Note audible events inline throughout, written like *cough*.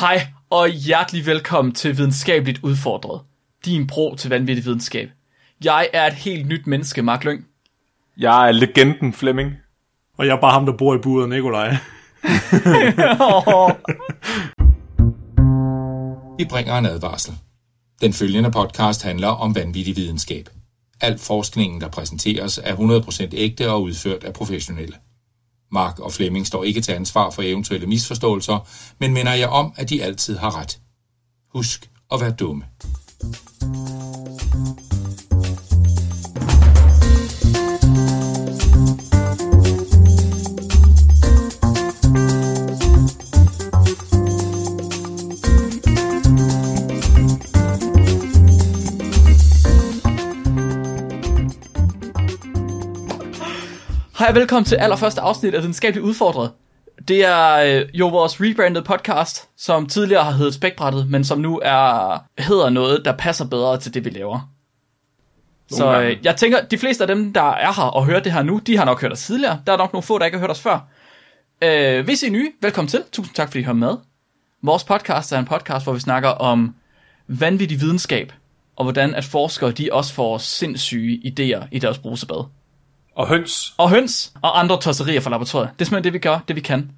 Hej og hjertelig velkommen til Videnskabeligt Udfordret. Din bro til vanvittig videnskab. Jeg er et helt nyt menneske, Mark Lyng. Jeg er legenden Flemming. Og jeg er bare ham, der bor i buret, Nikolaj. *laughs* Vi bringer en advarsel. Den følgende podcast handler om vanvittig videnskab. Al forskningen, der præsenteres, er 100% ægte og udført af professionelle. Mark og Flemming står ikke til ansvar for eventuelle misforståelser, men minder jeg om, at de altid har ret. Husk at være dumme. Hej og velkommen til allerførste afsnit af Videnskabeligt Udfordret. Det er øh, jo vores rebranded podcast, som tidligere har heddet Spækbrættet, men som nu er hedder noget, der passer bedre til det, vi laver. Så øh, jeg tænker, de fleste af dem, der er her og hører det her nu, de har nok hørt os tidligere. Der er nok nogle få, der ikke har hørt os før. Øh, hvis I er nye, velkommen til. Tusind tak, fordi I hører med. Vores podcast er en podcast, hvor vi snakker om vanvittig videnskab, og hvordan at forskere de også får sindssyge idéer i deres brusebad. Og høns. Og høns og andre tosserier fra laboratoriet. Det er simpelthen det, vi gør, det vi kan.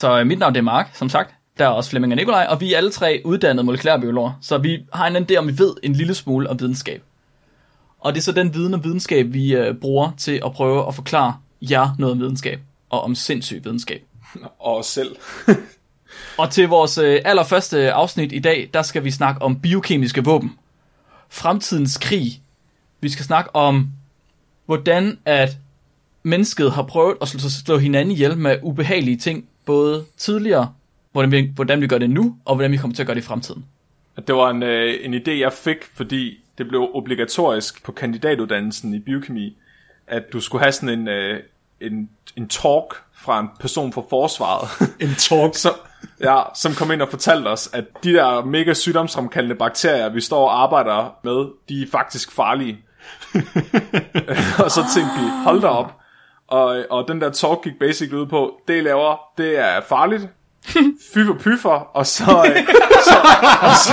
Så øh, mit navn det er Mark, som sagt. Der er også Flemming og Nikolaj, og vi er alle tre uddannede molekylærbiologer, så vi har en idé om, vi ved en lille smule om videnskab. Og det er så den viden og videnskab, vi øh, bruger til at prøve at forklare jer noget om videnskab, og om sindssyg videnskab. Og os selv. *laughs* Og til vores øh, allerførste afsnit i dag, der skal vi snakke om biokemiske våben. Fremtidens krig. Vi skal snakke om, hvordan at mennesket har prøvet at slå, slå hinanden ihjel med ubehagelige ting, både tidligere, hvordan vi, hvordan vi gør det nu, og hvordan vi kommer til at gøre det i fremtiden. Det var en, øh, en idé, jeg fik, fordi det blev obligatorisk på kandidatuddannelsen i biokemi, at du skulle have sådan en, øh, en, en talk fra en person fra forsvaret, *laughs* En talk. så, ja, som kom ind og fortalte os, at de der mega sygdomsfremkaldende bakterier, vi står og arbejder med, de er faktisk farlige. *laughs* og så tænkte vi, hold da op. Og, og den der talk gik basically ud på, det I laver, det er farligt. *laughs* Fy for pyffer, og så, øh, så, og så,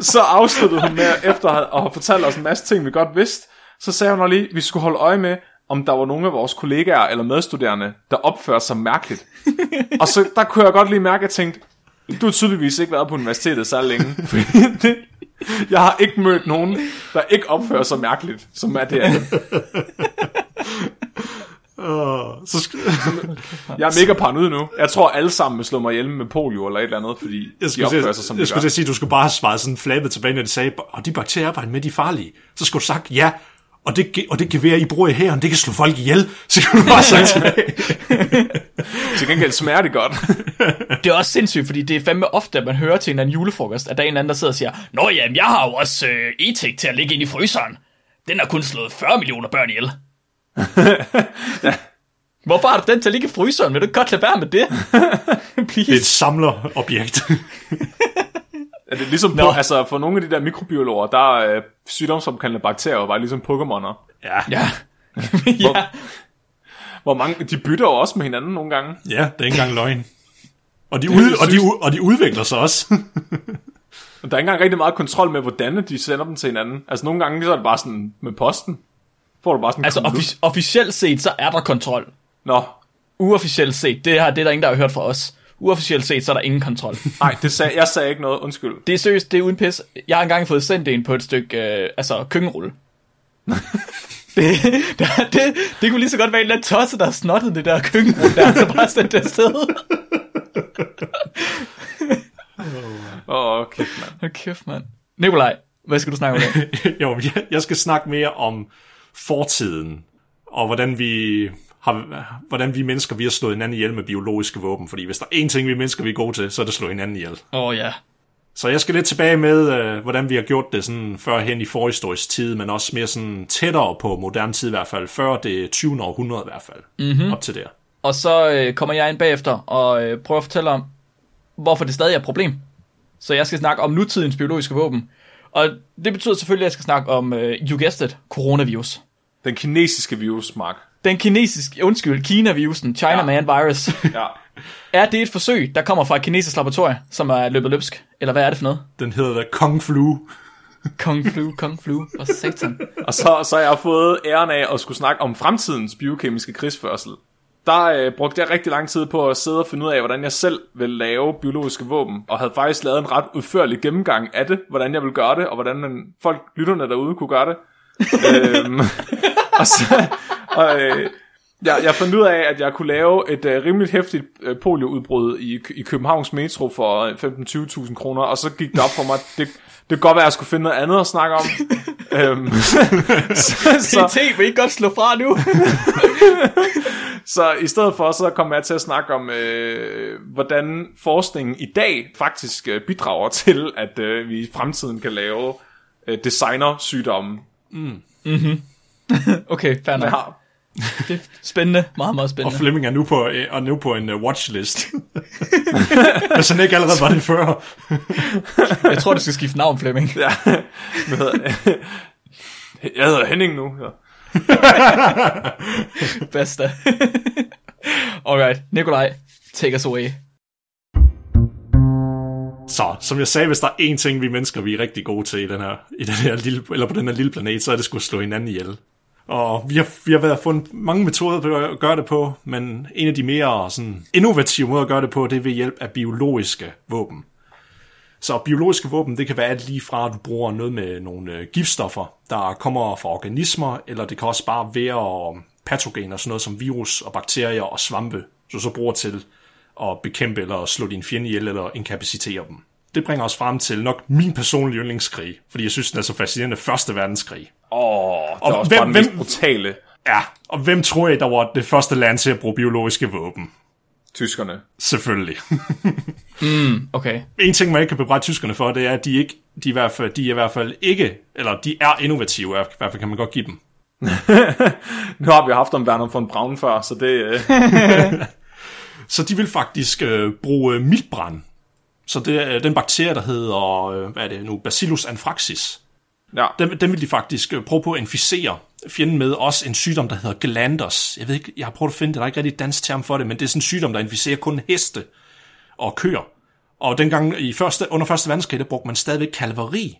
så afsluttede hun med, efter at have- fortalt os en masse ting, vi godt vidste, så sagde hun lige, at vi skulle holde øje med, om der var nogle af vores kollegaer eller medstuderende, der opførte sig mærkeligt. og så der kunne jeg godt lige mærke, at jeg tænkte, du har tydeligvis ikke været på universitetet så længe. *laughs* Det, *laughs* jeg har ikke mødt nogen, der ikke opfører sig mærkeligt, som er det andet. Uh, *laughs* så skal, *laughs* Jeg er mega paranoid nu. Jeg tror alle sammen vil slå mig ihjel med polio eller et eller andet, fordi jeg de opfører til, sig som jeg de skulle til at sige, du skulle bare have svaret sådan flabet tilbage, når de sagde, og de bakterier arbejder med, de er farlige. Så skulle du sagt, ja, og det, og det gevær, I bruger i hæren, det kan slå folk ihjel. Så kunne du bare sagt *laughs* tilbage. Til gengæld smager det godt. *laughs* Det er også sindssygt, fordi det er fandme ofte, at man hører til en eller anden julefrokost, at der er en eller anden, der sidder og siger, Nå jamen, jeg har jo også øh, etik til at ligge ind i fryseren. Den har kun slået 40 millioner børn ihjel. *laughs* Hvorfor har du den til at ligge i fryseren? Vil du godt lade være med det? Det er et samlerobjekt. Er det ligesom på, altså for nogle af de der mikrobiologer, der er øh, sygdomsomkaldende bakterier bare ligesom Pokémoner. ja, Ja. *laughs* ja. Hvor mange, de bytter jo også med hinanden nogle gange. ja, det er ikke engang løgn. Og de, ud, det og, de, og de udvikler sig også. Og der er ikke engang rigtig meget kontrol med, hvordan de sender dem til hinanden. Altså nogle gange så er det bare sådan med posten. Får du bare sådan en Altså, offic- officielt set, så er der kontrol. Nå, Uofficielt set, det, her, det er der ingen, der har hørt fra os. Uofficielt set, så er der ingen kontrol. *laughs* nej, det sagde, jeg sagde ikke noget, undskyld. Det er seriøst, det er uden pis. Jeg har engang fået sendt en på et stykke, øh, altså køkkenrulle. *laughs* det, det, det, det kunne lige så godt være en eller anden tosse, der snottet det der køkkenrulle, der altså bare sendt det afsted. *laughs* Åh, oh, kæft mand. Hold kæft, mand. Nikolaj, hvad skal du snakke om jo, jeg, jeg skal snakke mere om fortiden, og hvordan vi har, hvordan vi mennesker vi har slået hinanden ihjel med biologiske våben. Fordi hvis der er én ting, vi mennesker vi er gode til, så er det at slå hinanden ihjel. Åh oh, ja. Så jeg skal lidt tilbage med, øh, hvordan vi har gjort det sådan førhen i forhistorisk tid, men også mere sådan tættere på moderne tid i hvert fald, før det 20. århundrede i hvert fald, mm-hmm. op til der. Og så øh, kommer jeg ind bagefter og øh, prøver at fortælle om, hvorfor det stadig er et problem. Så jeg skal snakke om nutidens biologiske våben. Og det betyder selvfølgelig, at jeg skal snakke om, øh, you guessed it, coronavirus. Den kinesiske virus, Mark. Den kinesiske, undskyld, Kina-virusen, China Ja. Man Virus, *laughs* Ja. *laughs* er det et forsøg, der kommer fra et kinesisk laboratorium, som er løbet løbsk? Eller hvad er det for noget? Den hedder da Kong Flu. *laughs* Kung Flu, Kung Flu, for satan. Og så, så har jeg fået æren af at skulle snakke om fremtidens biokemiske krigsførsel. Der øh, brugte jeg rigtig lang tid på at sidde og finde ud af, hvordan jeg selv vil lave biologiske våben, og havde faktisk lavet en ret udførlig gennemgang af det, hvordan jeg vil gøre det, og hvordan man, folk, lytterne derude, kunne gøre det. Øhm, og så, og, øh, jeg, jeg fandt ud af, at jeg kunne lave et øh, rimeligt hæftigt øh, polioudbrud i, i Københavns Metro for øh, 15-20.000 kroner, og så gik det op for mig, det, det kan godt være, at jeg skulle finde noget andet at snakke om. øhm, *laughs* så, så, PT vil ikke godt slå fra nu. *laughs* så i stedet for, så kommer jeg til at snakke om, øh, hvordan forskningen i dag faktisk øh, bidrager til, at øh, vi i fremtiden kan lave øh, designersygdomme. *laughs* Okay, fair nok. Ja. Det er spændende, meget, meget Og spændende. Flemming er nu på, øh, er nu på en uh, watchlist. *laughs* Hvis han ikke allerede var det før. Jeg tror, du skal skifte navn, Flemming. ja. Hvad hedder Jeg hedder Henning nu. Ja. Basta. Alright, Nikolaj, take us away. Så, som jeg sagde, hvis der er én ting, vi mennesker vi er rigtig gode til i, den her, i den her lille, eller på den her lille planet, så er det skulle slå hinanden ihjel. Og vi har, vi har været fundet mange metoder på at gøre det på, men en af de mere sådan, innovative måder at gøre det på, det er ved hjælp af biologiske våben. Så biologiske våben, det kan være alt lige fra, at du bruger noget med nogle øh, giftstoffer, der kommer fra organismer, eller det kan også bare være patogener, sådan noget som virus og bakterier og svampe, så du så bruger til at bekæmpe eller slå din fjende ihjel eller inkapacitere dem. Det bringer os frem til nok min personlige yndlingskrig, fordi jeg synes, den er så fascinerende. Første verdenskrig. Åh, det er Og også hvem- bare den mest brutale. Ja, og hvem tror jeg, der var det første land til at bruge biologiske våben? Tyskerne. Selvfølgelig. *laughs* Okay. en ting, man ikke kan bebrejde tyskerne for, det er, at de, ikke, de, er i hvert fald, de er i hvert fald ikke, eller de er innovative, i hvert fald kan man godt give dem. *laughs* Nu har vi haft om Werner von Braun før, så det... Øh, *laughs* Så de vil faktisk øh, bruge øh, miltbrand. Så det er den bakterie, der hedder, øh, hvad er det nu, Bacillus anthracis. ja. Den, den vil de faktisk øh, prøve på at inficere fjenden med også en sygdom, der hedder glanders. Jeg ved ikke, jeg har prøvet at finde det, der er ikke rigtig et dansk term for det, men det er sådan en sygdom, der inficerer kun heste og køer. Og dengang i første, under første verdenskrig, der brugte man stadigvæk kalveri.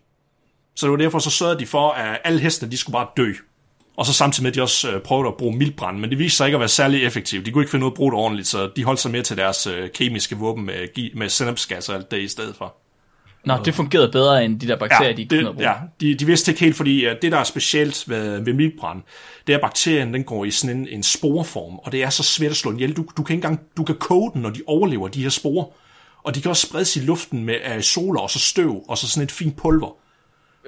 Så det var derfor, så sørgede de for, at alle hestene, de skulle bare dø. Og så samtidig med, at de også øh, prøvede at bruge mildbrand, men det viste sig ikke at være særlig effektivt. De kunne ikke finde ud af at bruge det ordentligt, så de holdt sig mere til deres øh, kemiske våben med, med sennepsgas og alt det i stedet for. Nå, det fungerede bedre end de der bakterier, de ikke kunne det, bruge. ja de, de vidste ikke helt, fordi uh, det, der er specielt ved, ved miltbrand, det er, at bakterien den går i sådan en, en sporeform, og det er så svært at slå den ihjel. Du, du kan ikke engang du kan koge den, når de overlever de her sporer. Og de kan også spredes i luften med aerosoler og så støv, og så sådan et fint pulver.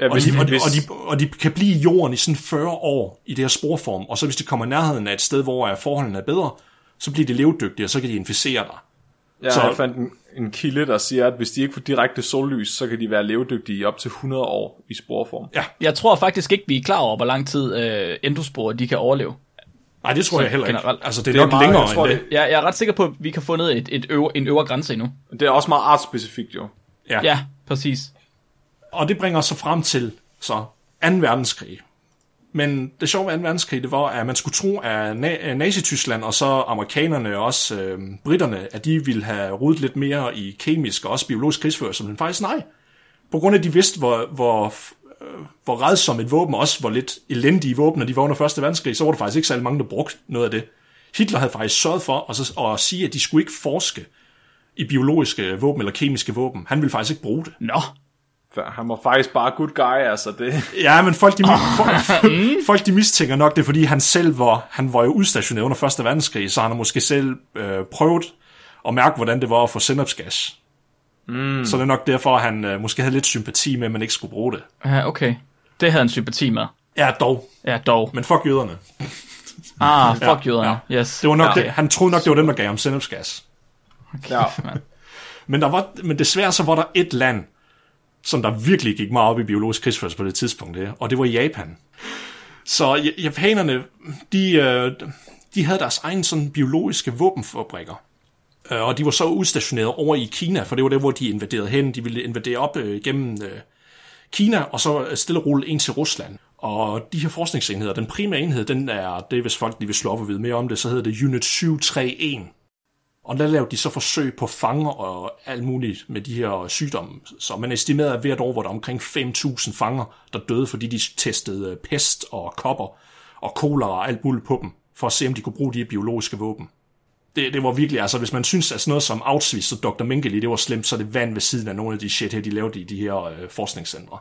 Ja Og de, og, de, og, de, og de kan blive i jorden i sådan 40 år i det her sporform, og så hvis de kommer i nærheden af et sted, hvor forholdene er bedre, så bliver de levedygtige, og så kan de inficere dig. Ja, Så- så... jeg fandt en, en kilde, der siger, at hvis de ikke får direkte sollys, så kan de være levedygtige i op til 100 år i sporform. Ja, Jeg tror faktisk ikke, vi er klar over, hvor lang tid øh, endosporer de kan overleve. nej, det tror jeg heller ikke. generelt. Altså, det er, Det er nok meget- længere jeg tror, end det. det- Jeg, jeg er ret sikker på, at vi kan få ned et, et øvre, en øvre grænse endnu. Det er også meget artsspecifikt jo. Ja, præcis. Og det bringer os så frem til så 2. verdenskrig. Men det sjove ved 2. verdenskrig, det var, at man skulle tro, at øh, Nazi-Tyskland og så amerikanerne og også øh, britterne, at de ville have rodet lidt mere i kemisk og også biologisk krigsførelse, men faktisk nej. På grund af, at de vidste, hvor, hvor, øh, hvor redsom et våben, også hvor lidt elendige våben, de var under 1. verdenskrig, så var der faktisk ikke særlig mange, der brugte noget af det. Hitler havde faktisk sørget for at, så, at sige, at de skulle ikke forske i biologiske våben eller kemiske våben. Han ville faktisk ikke bruge det. Nå, han var faktisk bare good guy, altså det... Ja, men folk de, *laughs* folk, folk de mistænker nok det, er, fordi han selv var, han var jo udstationeret under 1. verdenskrig, så han har måske selv øh, prøvet at mærke, hvordan det var at få sennepsgas. Mm. Så det er nok derfor, at han øh, måske havde lidt sympati med, at man ikke skulle bruge det. ja, okay. Det havde han sympati med. Ja, dog. Ja, dog. Men fuck jøderne. Ah, *laughs* fuck Ja, jøderne. Yes. Det var nok ja. det, han troede nok, det var dem, der gav ham sennepsgas. Ja. Men, der var, men desværre så var der et land, som der virkelig gik meget op i biologisk krigsførelse på det tidspunkt, her, og det var Japan. Så japanerne, de, øh, de havde deres egen sådan biologiske våbenfabrikker. Øh, og de var så udstationeret over i Kina, for det var der, hvor de invaderede hen. De ville invadere op øh, gennem øh, Kina, og så stille og roligt ind til Rusland. Og de her forskningsenheder, den primære enhed, den er, det er hvis folk de vil slå op og vide mere om det, så hedder det Unit 731. Og der lavede de så forsøg på fanger og alt muligt med de her sygdomme. Så man estimerede, at hvert år var der omkring 5.000 fanger, der døde, fordi de testede pest og kopper og kolera og alt muligt på dem, for at se, om de kunne bruge de biologiske våben. Det, det var virkelig, altså hvis man synes, at sådan noget som Auschwitz og Dr. Mengele, det var slemt, så det vand ved siden af nogle af de shit her, de lavede i de her øh, forskningscentre.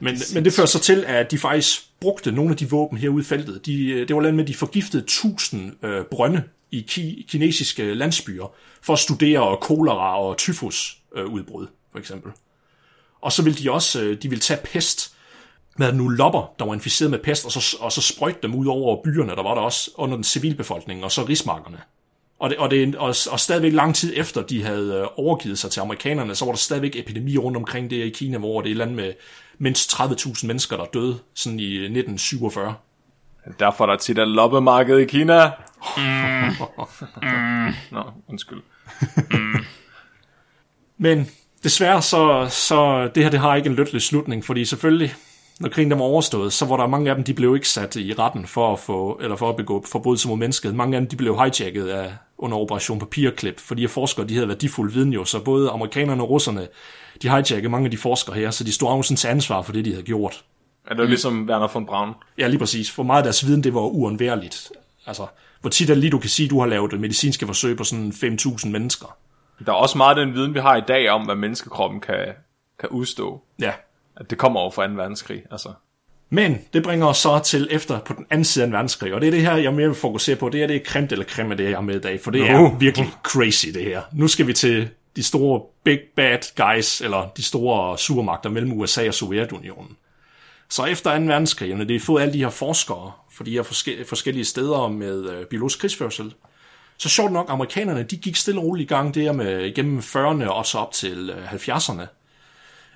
Men, men det fører så til, at de faktisk brugte nogle af de våben herude i feltet. De, øh, det var landet med, at de forgiftede 1000 øh, brønde i ki, kinesiske landsbyer for at studere kolera og tyfus øh, udbrud, for eksempel. Og så ville de også øh, de ville tage pest med nu lopper, der var inficeret med pest, og så, og så sprøjte dem ud over byerne, der var der også under den civilbefolkning, og så rismarkerne. Og, det, og, det, og, og stadigvæk lang tid efter, de havde øh, overgivet sig til amerikanerne, så var der stadigvæk epidemi rundt omkring det i Kina, hvor det er et land med mindst 30.000 mennesker, der døde sådan i øh, 1947. Derfor er der tit et loppemarked i Kina. Mm. Nå, undskyld. Men desværre så, så det her det har ikke en lykkelig slutning, fordi selvfølgelig, når krigen der var overstået, så var der mange af dem, de blev ikke sat i retten for at, få, eller for at begå forbrydelser mod mennesket. Mange af dem, de blev hijacket af, under Operation Papirklip, fordi forskere, de havde værdifuld viden jo, så både amerikanerne og russerne, de hijackede mange af de forskere her, så de stod afsend til ansvar for det, de havde gjort. Er det mm. ligesom Werner von Braun? Ja, lige præcis. For meget af deres viden, det var uundværligt. Altså, hvor tit er det lige, du kan sige, du har lavet medicinske forsøg på sådan 5.000 mennesker. Der er også meget af den viden, vi har i dag om, hvad menneskekroppen kan, kan udstå. Ja. At det kommer over fra 2. verdenskrig, altså. Men det bringer os så til efter på den anden side af en verdenskrig, og det er det her, jeg mere vil fokusere på. Det er det kremt eller creme, det jeg har med i dag, for det no. er virkelig crazy, det her. Nu skal vi til de store big bad guys, eller de store supermagter mellem USA og Sovjetunionen. Så efter 2. verdenskrig, når de har fået alle de her forskere fra de her forske- forskellige steder med øh, biologisk krigsførsel, så sjovt nok, amerikanerne, de gik stille og roligt i gang der med gennem 40'erne og så op til øh, 70'erne.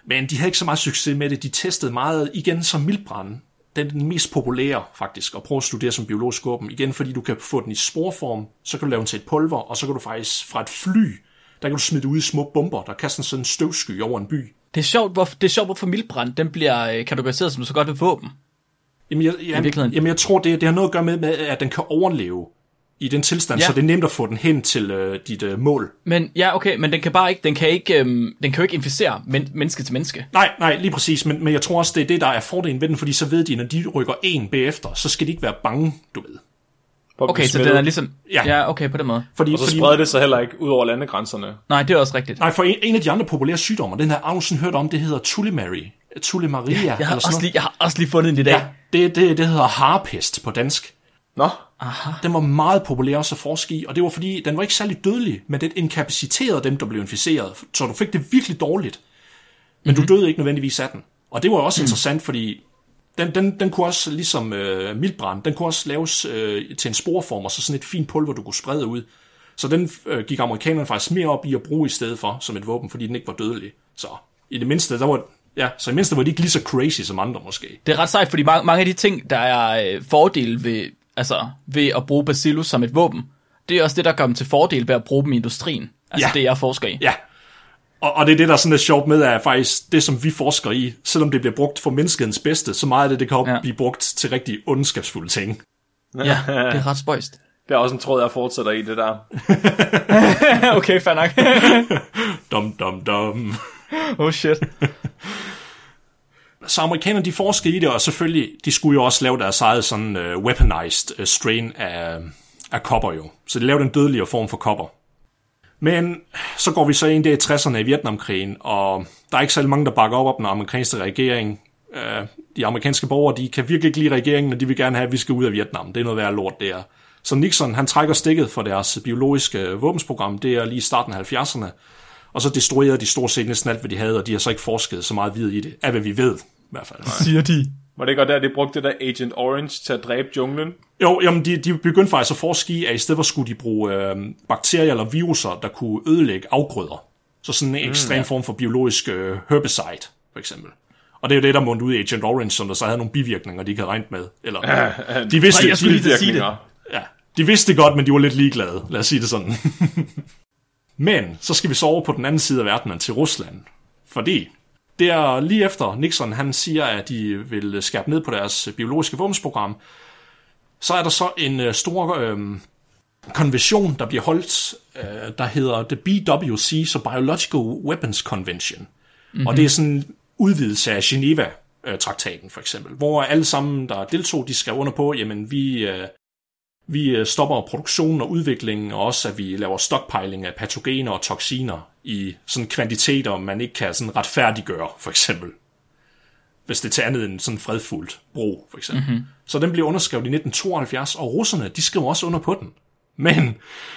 Men de havde ikke så meget succes med det. De testede meget igen som mildbrand. Den er den mest populære faktisk, at prøve at studere som biologisk våben. Igen, fordi du kan få den i sporform, så kan du lave den til et pulver, og så kan du faktisk fra et fly, der kan du smide ud i små bomber, der kaster sådan en støvsky over en by. Det er sjovt, hvor, det er sjovt, hvorfor mildbrand den bliver øh, kategoriseret som så godt ved våben. Jamen, jeg, jeg, jamen, jeg tror, det, det har noget at gøre med, med, at den kan overleve i den tilstand, ja. så det er nemt at få den hen til øh, dit øh, mål. Men ja, okay, men den kan bare ikke, den kan ikke, øhm, den kan jo ikke inficere men, menneske til menneske. Nej, nej, lige præcis, men, men jeg tror også, det er det, der er fordelen ved den, fordi så ved de, når de rykker en bagefter, så skal de ikke være bange, du ved. Okay, så den er ligesom... Ja. ja, okay, på den måde. Fordi, og så fordi, spreder det sig heller ikke ud over landegrænserne. Nej, det er også rigtigt. Nej, for en, en af de andre populære sygdomme, den her Ausen hørt om, det hedder Tulimary. Tulimaria. Ja, jeg, har også lige, jeg har også lige fundet den i dag. Ja, det, det, det hedder harpest på dansk. Nå. Aha. Den var meget populær også at forske i, og det var fordi, den var ikke særlig dødelig, men den inkapaciterede dem, der blev inficeret, så du fik det virkelig dårligt. Men mm-hmm. du døde ikke nødvendigvis af den. Og det var også mm. interessant, fordi den, den, den kunne også, ligesom øh, mildbrand, den kunne også laves øh, til en sporform, og så sådan et fint pulver, du kunne sprede ud. Så den øh, gik amerikanerne faktisk mere op i at bruge i stedet for, som et våben, fordi den ikke var dødelig. Så i det mindste, der var, ja, så i det mindste var de ikke lige så crazy som andre måske. Det er ret sejt, fordi mange, mange af de ting, der er øh, fordele ved, altså, ved at bruge bacillus som et våben, det er også det, der gør dem til fordel ved at bruge dem i industrien. Altså ja. det, jeg forsker i. Ja, og, og det er det, der er sådan lidt sjovt med, er faktisk det, som vi forsker i, selvom det bliver brugt for menneskets bedste, så meget af det, det kan ja. blive brugt til rigtig ondskabsfulde ting. Ja, det er ret spøjst. Det er også en tråd, jeg fortsætter i det der. *laughs* okay, fair nok. *laughs* dum, dum, dum. Oh shit. Så amerikanerne, de forskede i det, og selvfølgelig, de skulle jo også lave deres eget sådan uh, weaponized uh, strain af, af kopper jo. Så de lavede en dødeligere form for kopper. Men så går vi så ind der i 60'erne i Vietnamkrigen, og der er ikke særlig mange, der bakker op om den amerikanske regering. Øh, de amerikanske borgere, de kan virkelig ikke lide regeringen, og de vil gerne have, at vi skal ud af Vietnam. Det er noget værd lort, det er. Så Nixon, han trækker stikket for deres biologiske våbensprogram, det er lige i starten af 70'erne, og så destruerede de stort set næsten alt, hvad de havde, og de har så ikke forsket så meget videre i det, af hvad vi ved, i hvert fald. Siger de. Var det ikke godt der, de brugte det der Agent Orange til at dræbe junglen? Jo, jamen de, de begyndte faktisk at forske i, at i stedet for skulle de bruge øh, bakterier eller viruser, der kunne ødelægge afgrøder. Så sådan en mm, ekstrem ja. form for biologisk øh, herbicide, for eksempel. Og det er jo det, der mundte ud i Agent Orange, som der så havde nogle bivirkninger, de ikke havde regnet med. Eller, ja, ja, de vidste, Nej, jeg skulle lige sige det. Ja, de vidste det godt, men de var lidt ligeglade. Lad os sige det sådan. *laughs* men så skal vi så over på den anden side af verdenen til Rusland. Fordi det er lige efter Nixon, han siger, at de vil skærpe ned på deres biologiske våbensprogram, så er der så en øh, stor øh, konvention, der bliver holdt, øh, der hedder The BWC, så Biological Weapons Convention. Mm-hmm. Og det er sådan en udvidelse af Geneva-traktaten øh, for eksempel, hvor alle sammen, der deltog, de skrev under på, jamen vi, øh, vi øh, stopper produktionen og udviklingen, og også at vi laver stockpiling af patogener og toksiner i sådan kvantiteter, man ikke kan sådan retfærdiggøre, for eksempel. Hvis det er til andet end sådan fredfuldt brug, for eksempel. Mm-hmm. Så den blev underskrevet i 1972, og russerne, de skrev også under på den. Men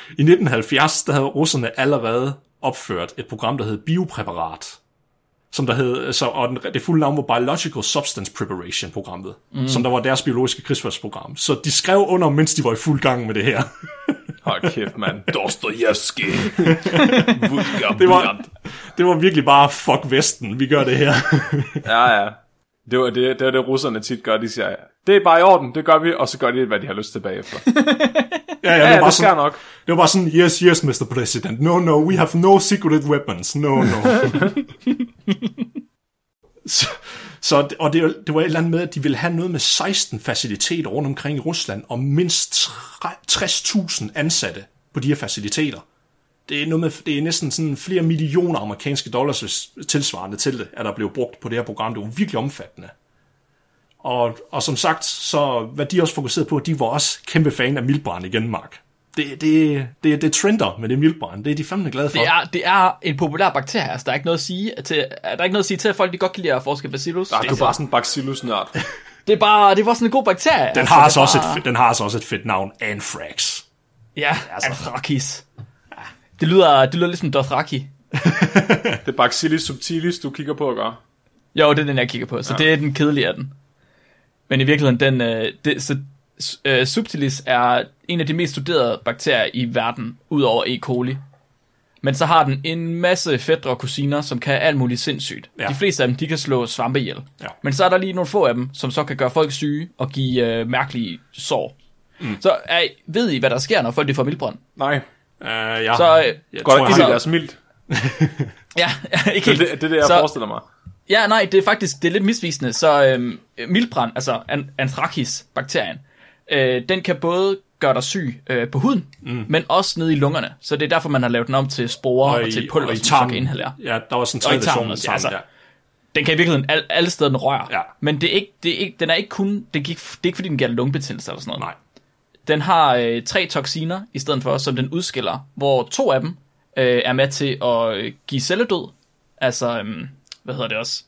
i 1970, der havde russerne allerede opført et program, der hed Biopræparat, som der hed, så, og den, det fulde navn var Biological Substance Preparation programmet, mm. som der var deres biologiske krigsførsprogram. Så de skrev under, mens de var i fuld gang med det her. *laughs* Hold kæft, mand. Dostojevski. *laughs* det, var, det var virkelig bare, fuck Vesten, vi gør det her. *laughs* ja, ja. Det var det, det var det, russerne tit gør. De siger, det er bare i orden, det gør vi, og så gør de, hvad de har lyst til bagefter. ja, ja, ja, det, ja det sådan, nok. Det var bare sådan, yes, yes, Mr. President. No, no, we have no secret weapons. No, no. *laughs* så, så, og det, det var et eller andet med, at de ville have noget med 16 faciliteter rundt omkring i Rusland, og mindst 60.000 ansatte på de her faciliteter. Det er, noget med, det er næsten sådan flere millioner amerikanske dollars tilsvarende til det, at der blev brugt på det her program. Det var virkelig omfattende. Og, og som sagt, så hvad de også fokuserede på, de var også kæmpe fan af Milbrand igen, Mark. Det, det, det, det trender med det Milbrand. Det er de fandme glade for. Det er, det er en populær bakterie, altså der er ikke noget at sige til, der er ikke noget at, sige til at folk de godt kan lide at forske bacillus. Nej, du er bare sådan en bacillus-nørd. *laughs* det er bare, det var sådan en god bakterie. Den, altså, har, altså også bare... et, den har altså også et fedt navn, Anthrax. Ja, altså. Anthracis. Det lyder, det lyder lidt som Dothraki. *laughs* det er Bacillus subtilis, du kigger på at gøre. Jo, det er den, jeg kigger på, så ja. det er den kedelige af den. Men i virkeligheden, den, øh, det, så, øh, subtilis er en af de mest studerede bakterier i verden, udover E. coli. Men så har den en masse fædre og kusiner, som kan alt muligt sindssygt. Ja. De fleste af dem, de kan slå svampe ihjel. Ja. Men så er der lige nogle få af dem, som så kan gøre folk syge og give øh, mærkelige sår. Mm. Så er, ved I, hvad der sker, når folk de får mildbrand? Nej. Uh, ja. Så, øh, jeg går *laughs* *laughs* ikke ind i deres mildt. ja, ikke helt. Det, det er det, jeg så, forestiller mig. Ja, nej, det er faktisk det er lidt misvisende. Så øhm, mildbrand, altså an- Anthracis-bakterien, øh, den kan både gøre dig syg øh, på huden, mm. men også nede i lungerne. Så det er derfor, man har lavet den om til sporer og, og til pulver, som så kan inhalere. Ja, der var sådan en tredje version. Også, altså, ja. Den kan i virkeligheden alle, alle steder, den rører. Ja. Men det er ikke, det er ikke, den er ikke kun, det er ikke, det er ikke fordi, den giver lungebetændelse eller sådan noget. Nej. Den har øh, tre toksiner i stedet for, som den udskiller, hvor to af dem øh, er med til at øh, give celledød. Altså, øh, hvad hedder det også?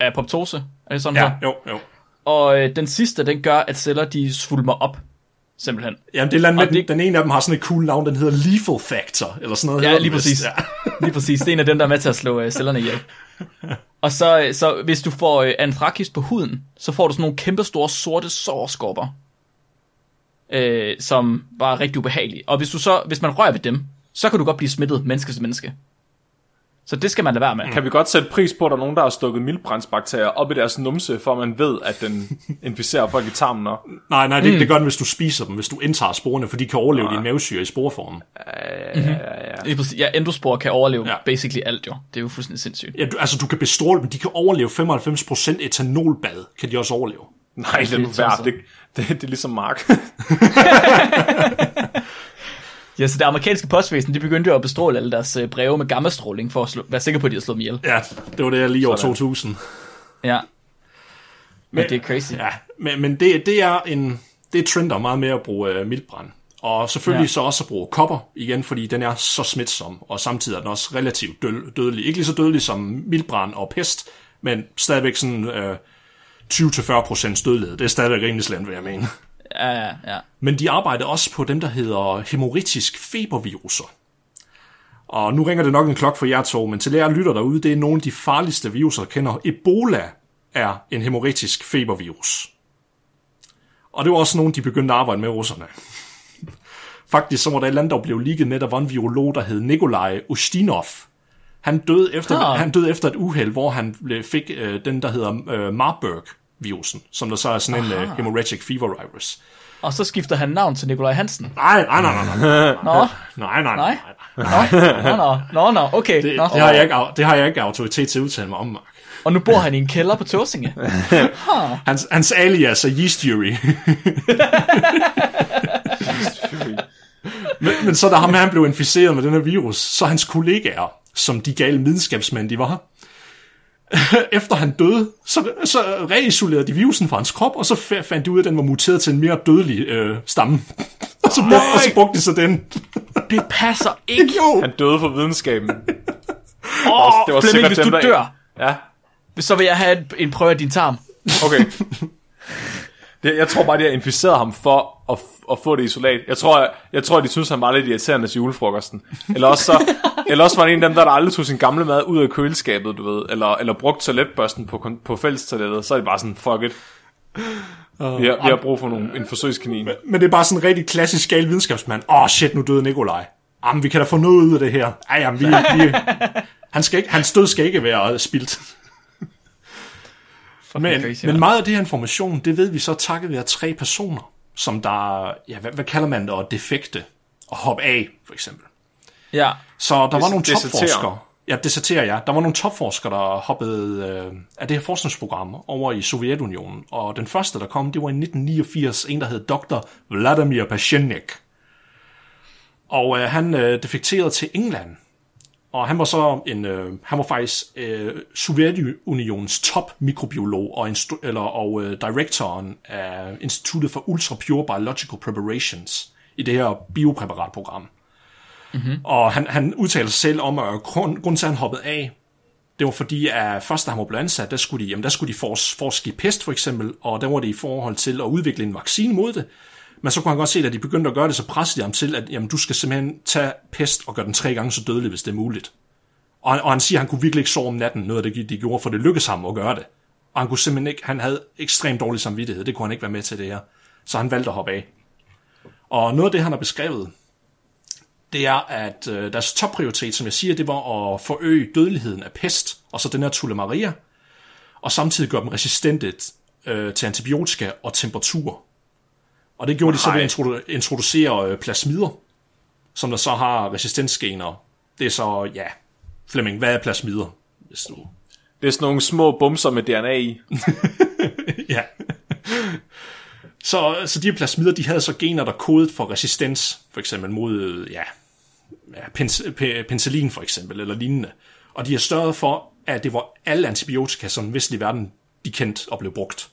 Apoptose. Er det sådan ja, her? jo, jo. Og øh, den sidste, den gør, at celler de svulmer op. Simpelthen. Jamen, det er med, det... den ene af dem har sådan et cool navn, den hedder Lethal Factor, eller sådan noget. Ja, lige præcis. Ja. *laughs* lige præcis. Det er en af dem, der er med til at slå øh, cellerne ihjel. *laughs* Og så, øh, så hvis du får øh, anthrakis på huden, så får du sådan nogle kæmpe store sorte sårskorper, øh, som er rigtig ubehagelige. Og hvis, du så, hvis man rører ved dem, så kan du godt blive smittet menneske til menneske. Så det skal man lade være med. Kan vi godt sætte pris på, at der er nogen, der har stukket mildbrændsbakterier op i deres numse, for man ved, at den *laughs* inficerer folk i tarmen? Og... Nej, nej, det, mm. det gør den, hvis du spiser dem, hvis du indtager sporene, for de kan overleve din mavesyre i sporeformen. Ja, ja, ja. Mm-hmm. Ja, endospor kan overleve ja. basically alt jo. Det er jo fuldstændig sindssygt. Ja, du, altså du kan bestråle dem, de kan overleve 95% etanolbad, kan de også overleve. Nej, det er nu værd. Det, det, det er ligesom Mark. *laughs* *laughs* Ja, så det amerikanske postvæsen, de begyndte jo at bestråle alle deres øh, breve med gammastråling, for at slå, være sikker på, at de har slået dem ihjel. Ja, det var det lige år 2000. Ja. Men, men det er crazy. Ja, men, men det, det er en det trender meget med at bruge uh, mildbrand. Og selvfølgelig ja. så også at bruge kopper igen, fordi den er så smitsom, og samtidig er den også relativt dødelig. Ikke lige så dødelig som mildbrand og pest, men stadigvæk sådan uh, 20-40% dødelighed. Det er stadigvæk rimelig slemt, vil jeg mene. Ja, ja, ja. Men de arbejder også på dem, der hedder hemorrhagisk feberviruser. Og nu ringer det nok en klok for jer to, men til jer lytter derude, det er nogle af de farligste viruser, der kender. Ebola er en hemorrhagisk febervirus. Og det var også nogle, de begyndte at arbejde med russerne. Faktisk så var der et land, der blev ligget med, der var en virolog, der hed Nikolaj Ustinov. Han døde efter, ah. han døde efter et uheld, hvor han fik øh, den, der hedder øh, Marburg virusen, som der så er sådan Aha. en uh, hemorrhagic fever virus. Og så skifter han navn til Nikolaj Hansen. Nej, nej, nej, nej. nej. Nå? Nej, nej, nej. Nå, nå, nå, nå, okay. Det, nå. Det, har jeg ikke, det har jeg ikke autoritet til at udtale mig om, Mark. Og nu bor han i en kælder på Tåsinge. Hans, hans alias er Yeast Fury. *laughs* men, men så da ham han blev inficeret med den her virus, så hans kollegaer, som de gale videnskabsmænd de var, *laughs* efter han døde, så, så reisolerede de virusen fra hans krop, og så fa- fandt de ud af, at den var muteret til en mere dødelig øh, stamme. *laughs* og, så brugte, og så brugte de så den. *laughs* Det passer ikke. jo! Han døde for videnskaben. Åh, det var Flemming, sikkert hvis dem, du der- dør, Ja, så vil jeg have en, en prøve af din tarm. okay. Det, jeg tror bare, de har inficeret ham for at, at få det isolat. Jeg tror, jeg, jeg tror, de synes, han var lidt irriterende til julefrokosten. Eller også, så, *laughs* eller også var han en af dem, der, der aldrig tog sin gamle mad ud af køleskabet, du ved. Eller, eller brugt toiletbørsten på, på fællestoilettet. Så er det bare sådan, fuck it. Vi har, vi har brug for nogle, en forsøgskanin. Men det er bare sådan en rigtig klassisk gal videnskabsmand. Åh, oh, shit, nu døde Nikolaj. Jamen, vi kan da få noget ud af det her. Ej, jamen, vi, vi, *laughs* han skal ikke, hans død skal ikke være spildt. Men, men meget af det her information, det ved vi så takket være tre personer, som der, ja, hvad, hvad kalder man det, og defekte, og hoppe af, for eksempel. Ja. Så der var Des- nogle desertere. topforskere. Ja, deserterer, ja. Der var nogle topforskere, der hoppede øh, af det her forskningsprogram over i Sovjetunionen. Og den første, der kom, det var i 1989, en, der hed Dr. Vladimir Pashenik. Og øh, han øh, defekterede til England. Og han var så en, øh, han var faktisk øh, Sovjetunionens top mikrobiolog og, instru- eller, og øh, directoren af Instituttet for Ultra Pure Biological Preparations i det her biopræparatprogram. Mm-hmm. Og han, han udtaler sig selv om, at grund, grunden til, at han hoppede af, det var fordi, at først da han var blevet ansat, der skulle de, jamen, der skulle de forske, pest for eksempel, og der var det i forhold til at udvikle en vaccine mod det. Men så kunne han godt se, at de begyndte at gøre det, så pressede de ham til, at jamen, du skal simpelthen tage pest og gøre den tre gange så dødelig, hvis det er muligt. Og han, og han siger, at han kunne virkelig ikke sove om natten, noget af det, de gjorde, for det lykkedes ham at gøre det. Og han kunne simpelthen ikke, han havde ekstremt dårlig samvittighed, det kunne han ikke være med til det her. Så han valgte at hoppe af. Og noget af det, han har beskrevet, det er, at øh, deres topprioritet, som jeg siger, det var at forøge dødeligheden af pest, og så den her Tulle Maria, og samtidig gøre dem resistente øh, til antibiotika og temperatur. Og det gjorde de så ved at introdu- introducere øh, plasmider, som der så har resistensgener. Det er så, ja, Flemming, hvad er plasmider? Hvis du... Det er sådan nogle små bumser med DNA i. *laughs* ja. Så, så de her plasmider, de havde så gener, der kodet for resistens, for eksempel mod, ja, ja penicillin for eksempel, eller lignende. Og de har størret for, at det var alle antibiotika, som den vestlige verden, de kendte og blev brugt.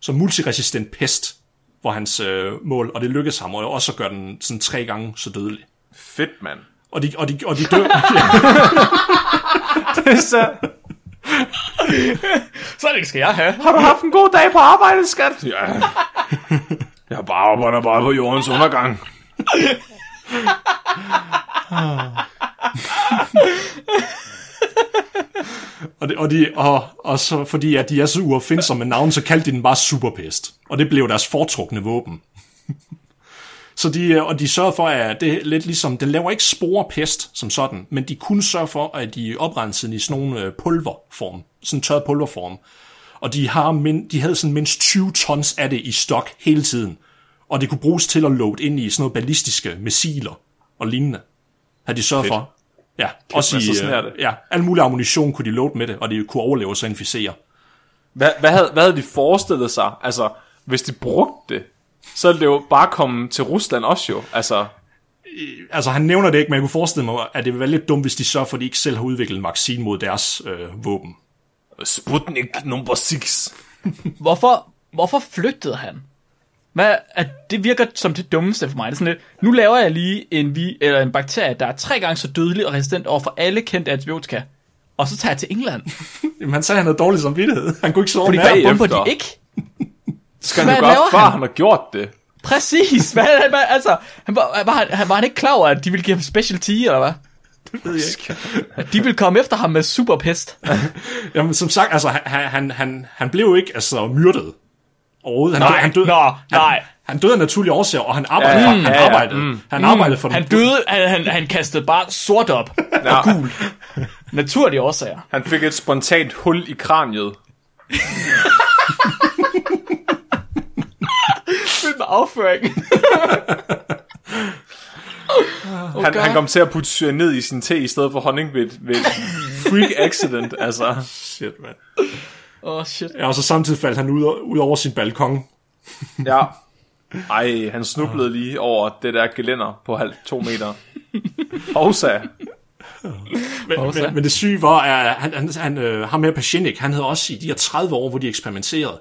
Så multiresistent pest var hans øh, mål, og det lykkedes ham, og også at gøre den sådan tre gange så dødelig. Fedt, mand. Og de, og de, og de dør... *laughs* Så, Så det skal jeg have. har du haft en god dag på arbejde, skat? Ja. Jeg bare arbejder bare på jordens undergang. *laughs* Og, det, og, de, og, og så fordi at de er så uopfindsomme med navn, så kaldte de den bare superpest. Og det blev deres foretrukne våben. så de, og de sørger for, at det er lidt ligesom, den laver ikke sporepest som sådan, men de kunne sørge for, at de oprenser den i sådan nogle øh, pulverform, sådan tørret pulverform. Og de, har min, de havde sådan mindst 20 tons af det i stok hele tiden. Og det kunne bruges til at load ind i sådan noget ballistiske missiler og lignende. Har de sørget Fedt. for. Ja, også man, så sådan er øh, det. ja, al mulig ammunition kunne de load med det, og de kunne overleve og så inficere. Hvad, hvad, havde, hvad havde de forestillet sig? Altså, hvis de brugte det, så ville det jo bare komme til Rusland også jo. Altså, Altså, han nævner det ikke, men jeg kunne forestille mig, at det ville være lidt dumt, hvis de sørger for, at de ikke selv har udviklet en vaccine mod deres øh, våben. Sputnik nummer 6. Hvorfor, hvorfor flygtede han? Hvad, at det virker som det dummeste for mig. Det er sådan lidt, nu laver jeg lige en, vi, eller en bakterie, der er tre gange så dødelig og resistent over for alle kendte antibiotika. Og så tager jeg til England. *laughs* Jamen, han sagde, han havde dårlig samvittighed. *laughs* Han kunne ikke sove Fordi hvad bomber de ikke? *laughs* Skal han jo gøre, før han? han har gjort det? Præcis. Hvad, hvad, altså, han var, var, han, var han ikke klar over, at de ville give ham specialty, eller hvad? At de ville komme efter ham med superpest. Jamen, som sagt, altså, han, han, han, han blev jo ikke altså, myrdet overhovedet. Han, Nej, han døde, nå, han, nej. Han døde af naturlige årsager, og han arbejdede, Ja, ja, ja, han ja, ja. arbejdede, Mm. han arbejdede for Han den døde, han, han, han kastede bare sort op. *laughs* Ja. Gul. Naturlige årsager. Han fik et spontant hul i kraniet. *laughs* Fyldt med afføring. oh, Han, han kom til at putte cyanid i sin te i stedet for honning ved, ved freak accident. Altså, Shit, mand. Åh, oh, shit. Ja, og så samtidig faldt han ud, ud over sin balkon. Ja. *laughs* Ej, han snublede lige over det der gelænder på halv to meter. Hovsa. Men, Hovsa. men, men det syge var, at han, han, han, øh, ham her Pashenik, han havde også i de her 30 år, hvor de eksperimenterede,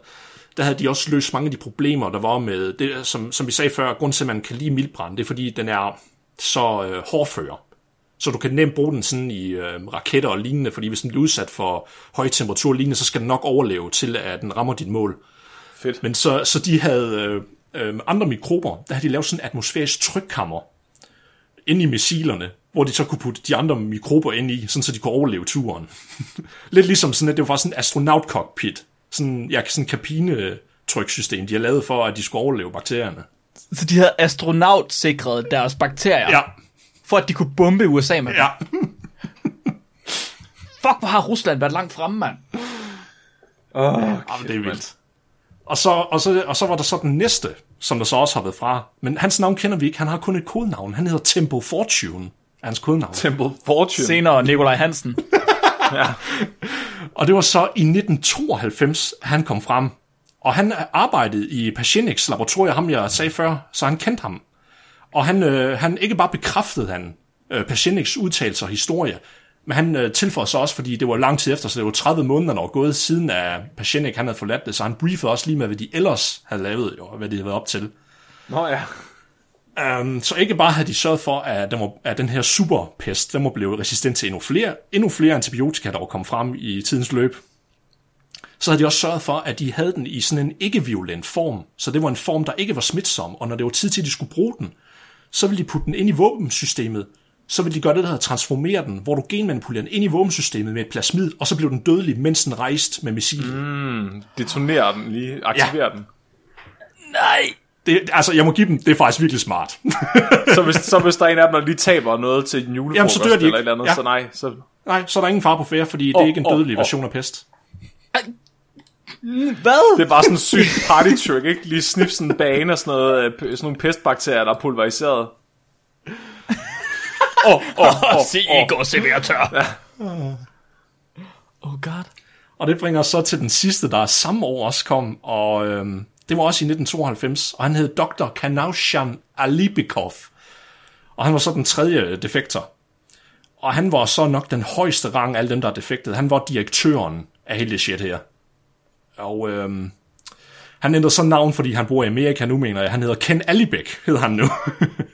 der havde de også løst mange af de problemer, der var med, det, som, som vi sagde før, grund til, at man kan lide mildbrand, det er fordi, den er så øh, hårdfører. Så du kan nemt bruge den sådan i øh, raketter og lignende, fordi hvis den bliver udsat for høj temperatur og lignende, så skal den nok overleve til, at den rammer dit mål. Fedt. Men så, så de havde øh, øh, andre mikrober, der havde de lavet sådan en atmosfærisk trykkammer inde i missilerne, hvor de så kunne putte de andre mikrober ind i, sådan så de kunne overleve turen. *laughs* Lidt ligesom sådan, at det var sådan en astronaut-cockpit. Sådan, ja, sådan en kabinetryksystem, de har lavet for, at de skulle overleve bakterierne. Så de havde astronaut-sikret deres bakterier, Ja, for at de kunne bombe USA med dem. ja. *laughs* Fuck, hvor har Rusland været langt fremme, mand. Oh, Jamen, det er vildt. Og så, og, så, og så var der så den næste, som der så også har været fra. Men hans navn kender vi ikke. Han har kun et kodenavn. Han hedder Tempo Fortune. Hans kodenavn. Temple Fortune. Senere Nikolaj Hansen. *laughs* Og det var så i 1992, han kom frem. Og han arbejdede i Pachinix laboratorium, ham jeg sagde før, så han kendte ham. Og han, øh, han ikke bare bekræftede han øh, Pachinix udtalelser og historie, men han øh, tilføjede så også, fordi det var lang tid efter, så det var 30 måneder, der var gået siden af Pachinix, han havde forladt det, så han briefede også lige med, hvad de ellers havde lavet, jo, og hvad de havde været op til. Nå ja. Um, så ikke bare havde de sørget for, at, den, var, at den her superpest, den må blive resistent til endnu flere, endnu flere antibiotika, der var kommet frem i tidens løb. Så havde de også sørget for, at de havde den i sådan en ikke-violent form. Så det var en form, der ikke var smitsom, og når det var tid til, at de skulle bruge den, så ville de putte den ind i våbensystemet, så ville de gøre det, der hedder transformere den, hvor du genmanipulerer den ind i våbensystemet med et plasmid, og så blev den dødelig, mens den rejste med missilet. Mm. Detonerer den lige. Aktiverer den. Nej. Det, altså, jeg må give dem, det er faktisk virkelig smart. *laughs* Så hvis, så hvis der er en af dem, der lige taber noget til en julefrokost Jamen, så dør de eller ikke. et eller andet, Ja. så nej. Så... Nej, så er der ingen far på færre, fordi det er ikke en dødelig åh. version af pest. Hvad? Det er bare sådan en syg party trick, ikke? Lige snif sådan en bane og sådan, noget, øh, sådan nogle pestbakterier, der er pulveriseret. Åh, åh, åh, *laughs* Se, I går servere tør. Oh god. Og det bringer os så til den sidste, der samme år også kom, og øhm, det var også i 1992, og han hed Dr. Kanaushan Alibikov. Og han var så den tredje defektor. Og han var så nok den højeste rang af alle dem, der er defektet. Han var direktøren af hele det shit her. Og øhm, han ændrede så navn, fordi han bor i Amerika nu, mener jeg. Han hedder Ken Alibek, hedder han nu.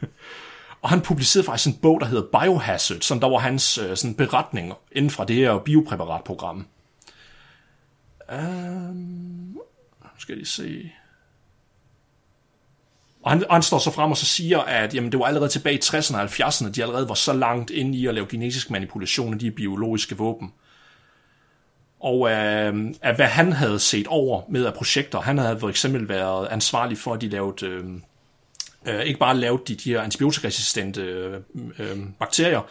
*laughs* og han publicerede faktisk en bog, der hedder Biohazard, som der var hans øh, sådan beretninger inden fra det her biopræparatprogram. Um, øhm, skal jeg lige se. Og han, han står så frem og så siger, at jamen, det var allerede tilbage i 60'erne og 70'erne, de allerede var så langt inde i at lave genetisk manipulation af de biologiske våben. Og øh, af hvad han havde set over med af projekter, han havde for eksempel været ansvarlig for, at de lavede, øh, øh, ikke bare lavede de, de her antibiotikaresistente øh, øh, bakterier,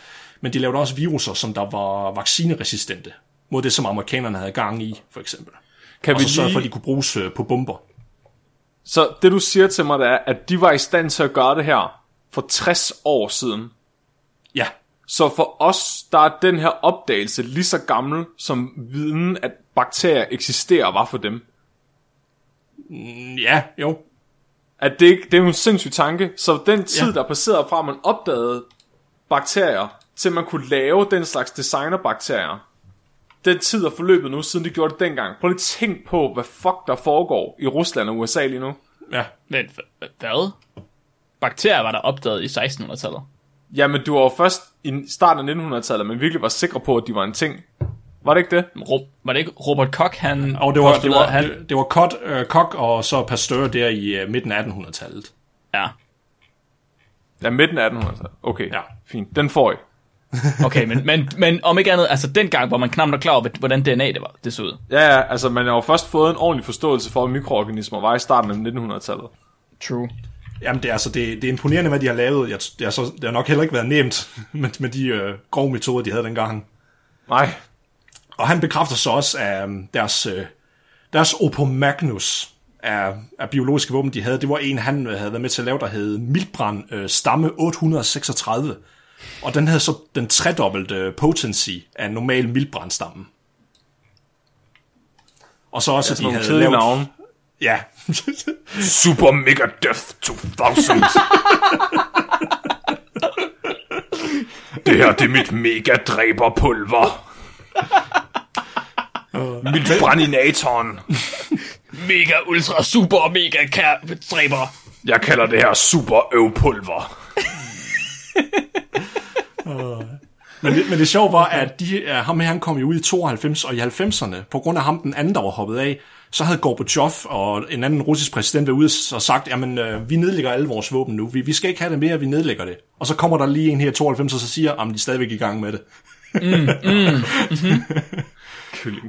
men de lavede også viruser, som der var vaccineresistente mod det, som amerikanerne havde gang i, for eksempel. Kan Og vi så sørge for, at lige... de kunne bruges øh, på bomber. Så det du siger til mig, det er, at de var i stand til at gøre det her for 60 år siden. Ja, Så for os, der er den her opdagelse lige så gammel, som viden, at bakterier eksisterer, var for dem. Mm, ja, jo. At det, ikke- det er jo en sindssyg tanke. Så den tid, Ja. der passerede fra, at man opdagede bakterier, til man kunne lave den slags designerbakterier, den tid er forløbet nu, siden de gjorde det dengang. Prøv lige at tænk på, hvad fuck der foregår i Rusland og USA lige nu. Ja. Men hvad? Bakterier var der opdaget i 1600-tallet. Jamen, du var jo først i starten af 1900-tallet, men virkelig var sikre på, at de var en ting. Var det ikke det? Ro- var det ikke Robert Koch, han Og det var, det var, han, det, det var Koch, øh, Koch og så Pasteur der i øh, midten af 1800-tallet. Ja, Ja, midten af 1800-tallet. Okay, Ja. ja. fint. Den får I. *laughs* okay, men, men, men om ikke andet, altså dengang var man knap nok klar over, hvordan DNA det var, det så ud. Ja, ja, altså man har jo først fået en ordentlig forståelse for, hvad mikroorganismer var i starten af 1900-tallet. True. Jamen, det er, altså, det, det er imponerende, hvad de har lavet. Jeg, det, er så, det har nok heller ikke været nemt *laughs* med, med de øh, grove metoder, de havde dengang. Nej, Og han bekræfter så også, at øh, deres, øh, deres Opus Magnus af, af biologiske våben, de havde, det var en, han øh, havde været med til at lave, der hed Mildbrand øh, stamme 836. Og den havde så den tredobbelte øh, potency af normal mildbrandstamme. Og så også, Sådan at de havde lavet... navne. Ja, Super Mega Death 2000. det her, det er mit mega dræberpulver. mit brændinatoren. Mega, ultra, super, mega dræber. Jeg kalder det her super øvpulver. men det, men det sjove var, at de, uh, ham her, han kom jo ud i 92 og i 90'erne. På grund af ham, den anden, der var hoppet af, så havde Gorbachev og en anden russisk præsident været ude og sagt, jamen, uh, vi nedlægger alle vores våben nu. Vi, vi skal ikke have det mere, vi nedlægger det. Og så kommer der lige en her i 92, og så siger, at de er stadigvæk i gang med det. *laughs*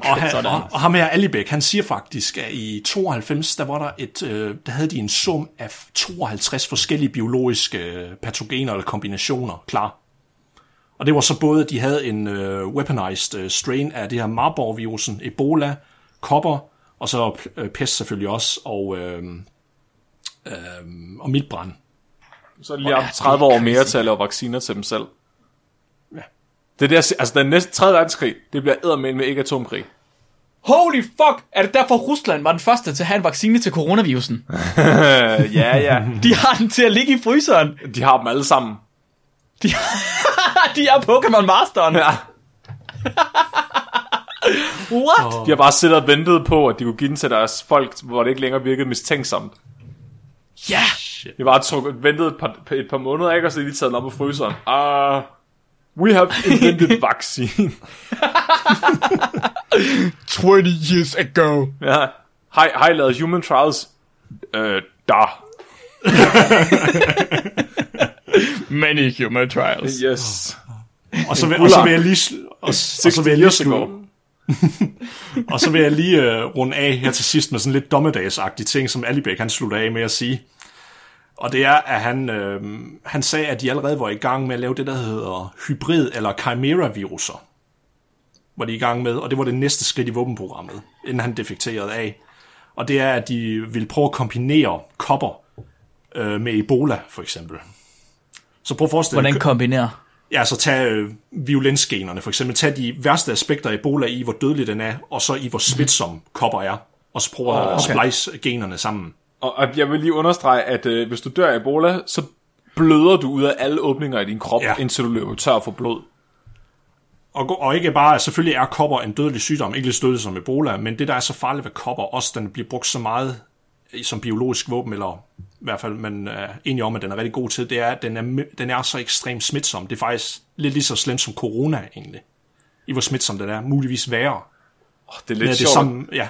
Og, han, og, og ham her, Alibek, han siger faktisk, at i 92, der var der et, øh, der havde de en sum af 52 forskellige biologiske øh, patogener eller kombinationer klar. Og det var så både, at de havde en øh, weaponized øh, strain af det her Marburg-virusen, Ebola, kopper, og så øh, pest selvfølgelig også, og, øh, øh, og miltbrand. Så er det lige haft 30 år mere til at lave vacciner til dem selv. Ja. Det er der, altså den næste 3. verdenskrig, det bliver eddermænd med ikke atomkrig. Holy fuck! Er det derfor, Rusland var den første til at have en vaccine til coronavirusen? *laughs* Ja, ja. De har den til at ligge i fryseren. De har dem alle sammen. De, *laughs* de er Pokémon Masteren. Ja. *laughs* What? De har bare siddet og ventet på, at de kunne give den til deres folk, hvor det ikke længere virkede mistænksomt. Ja! De har bare trukket, ventet et par, et par måneder, ikke? Og så er de lige taget den op på fryseren. Uh, we have invented *laughs* vaccine. *laughs* 20 years ago. ja. Hej, hej, lavet human trials. Øh, da. *laughs* Many human trials. Yes. Og så vil, og så vil jeg lige, og, og så vil jeg lige slutte, *laughs* Og så vil jeg lige øh, runde af her til sidst med sådan lidt dommedagsagtige ting, som Alibek han slutter af med at sige. Og det er, at han, øh, han sagde, at de allerede var i gang med at lave det, der hedder hybrid- eller chimera-viruser. Var de i gang med, og det var det næste skridt i våbenprogrammet, inden han defekterede af. Og det er, at de vil prøve at kombinere kopper øh, med Ebola, for eksempel. Så prøv at forestille Hvordan kombinere? Ja, så tag øh, violensgenerne for eksempel. Tag de værste aspekter af Ebola i, hvor dødelig den er, og så i, hvor smitsom kopper er. Og så prøv at okay. splice generne sammen. Og, og jeg vil lige understrege, at øh, hvis du dør af Ebola, så bløder du ud af alle åbninger i din krop, Ja. indtil du løber tør for blod. Og, og ikke bare, selvfølgelig er kopper en dødelig sygdom, ikke lige dødelig som Ebola, men det, der er så farligt ved kopper, også den bliver brugt så meget som biologisk våben, eller i hvert fald man er enig om, at den er rigtig god til, det er, at den er, den er så ekstremt smitsom. Det er faktisk lidt lige så slemt som corona, egentlig. I hvor smitsom den er, muligvis værre. Oh, det er lidt Med det, sjovt. samme, ja,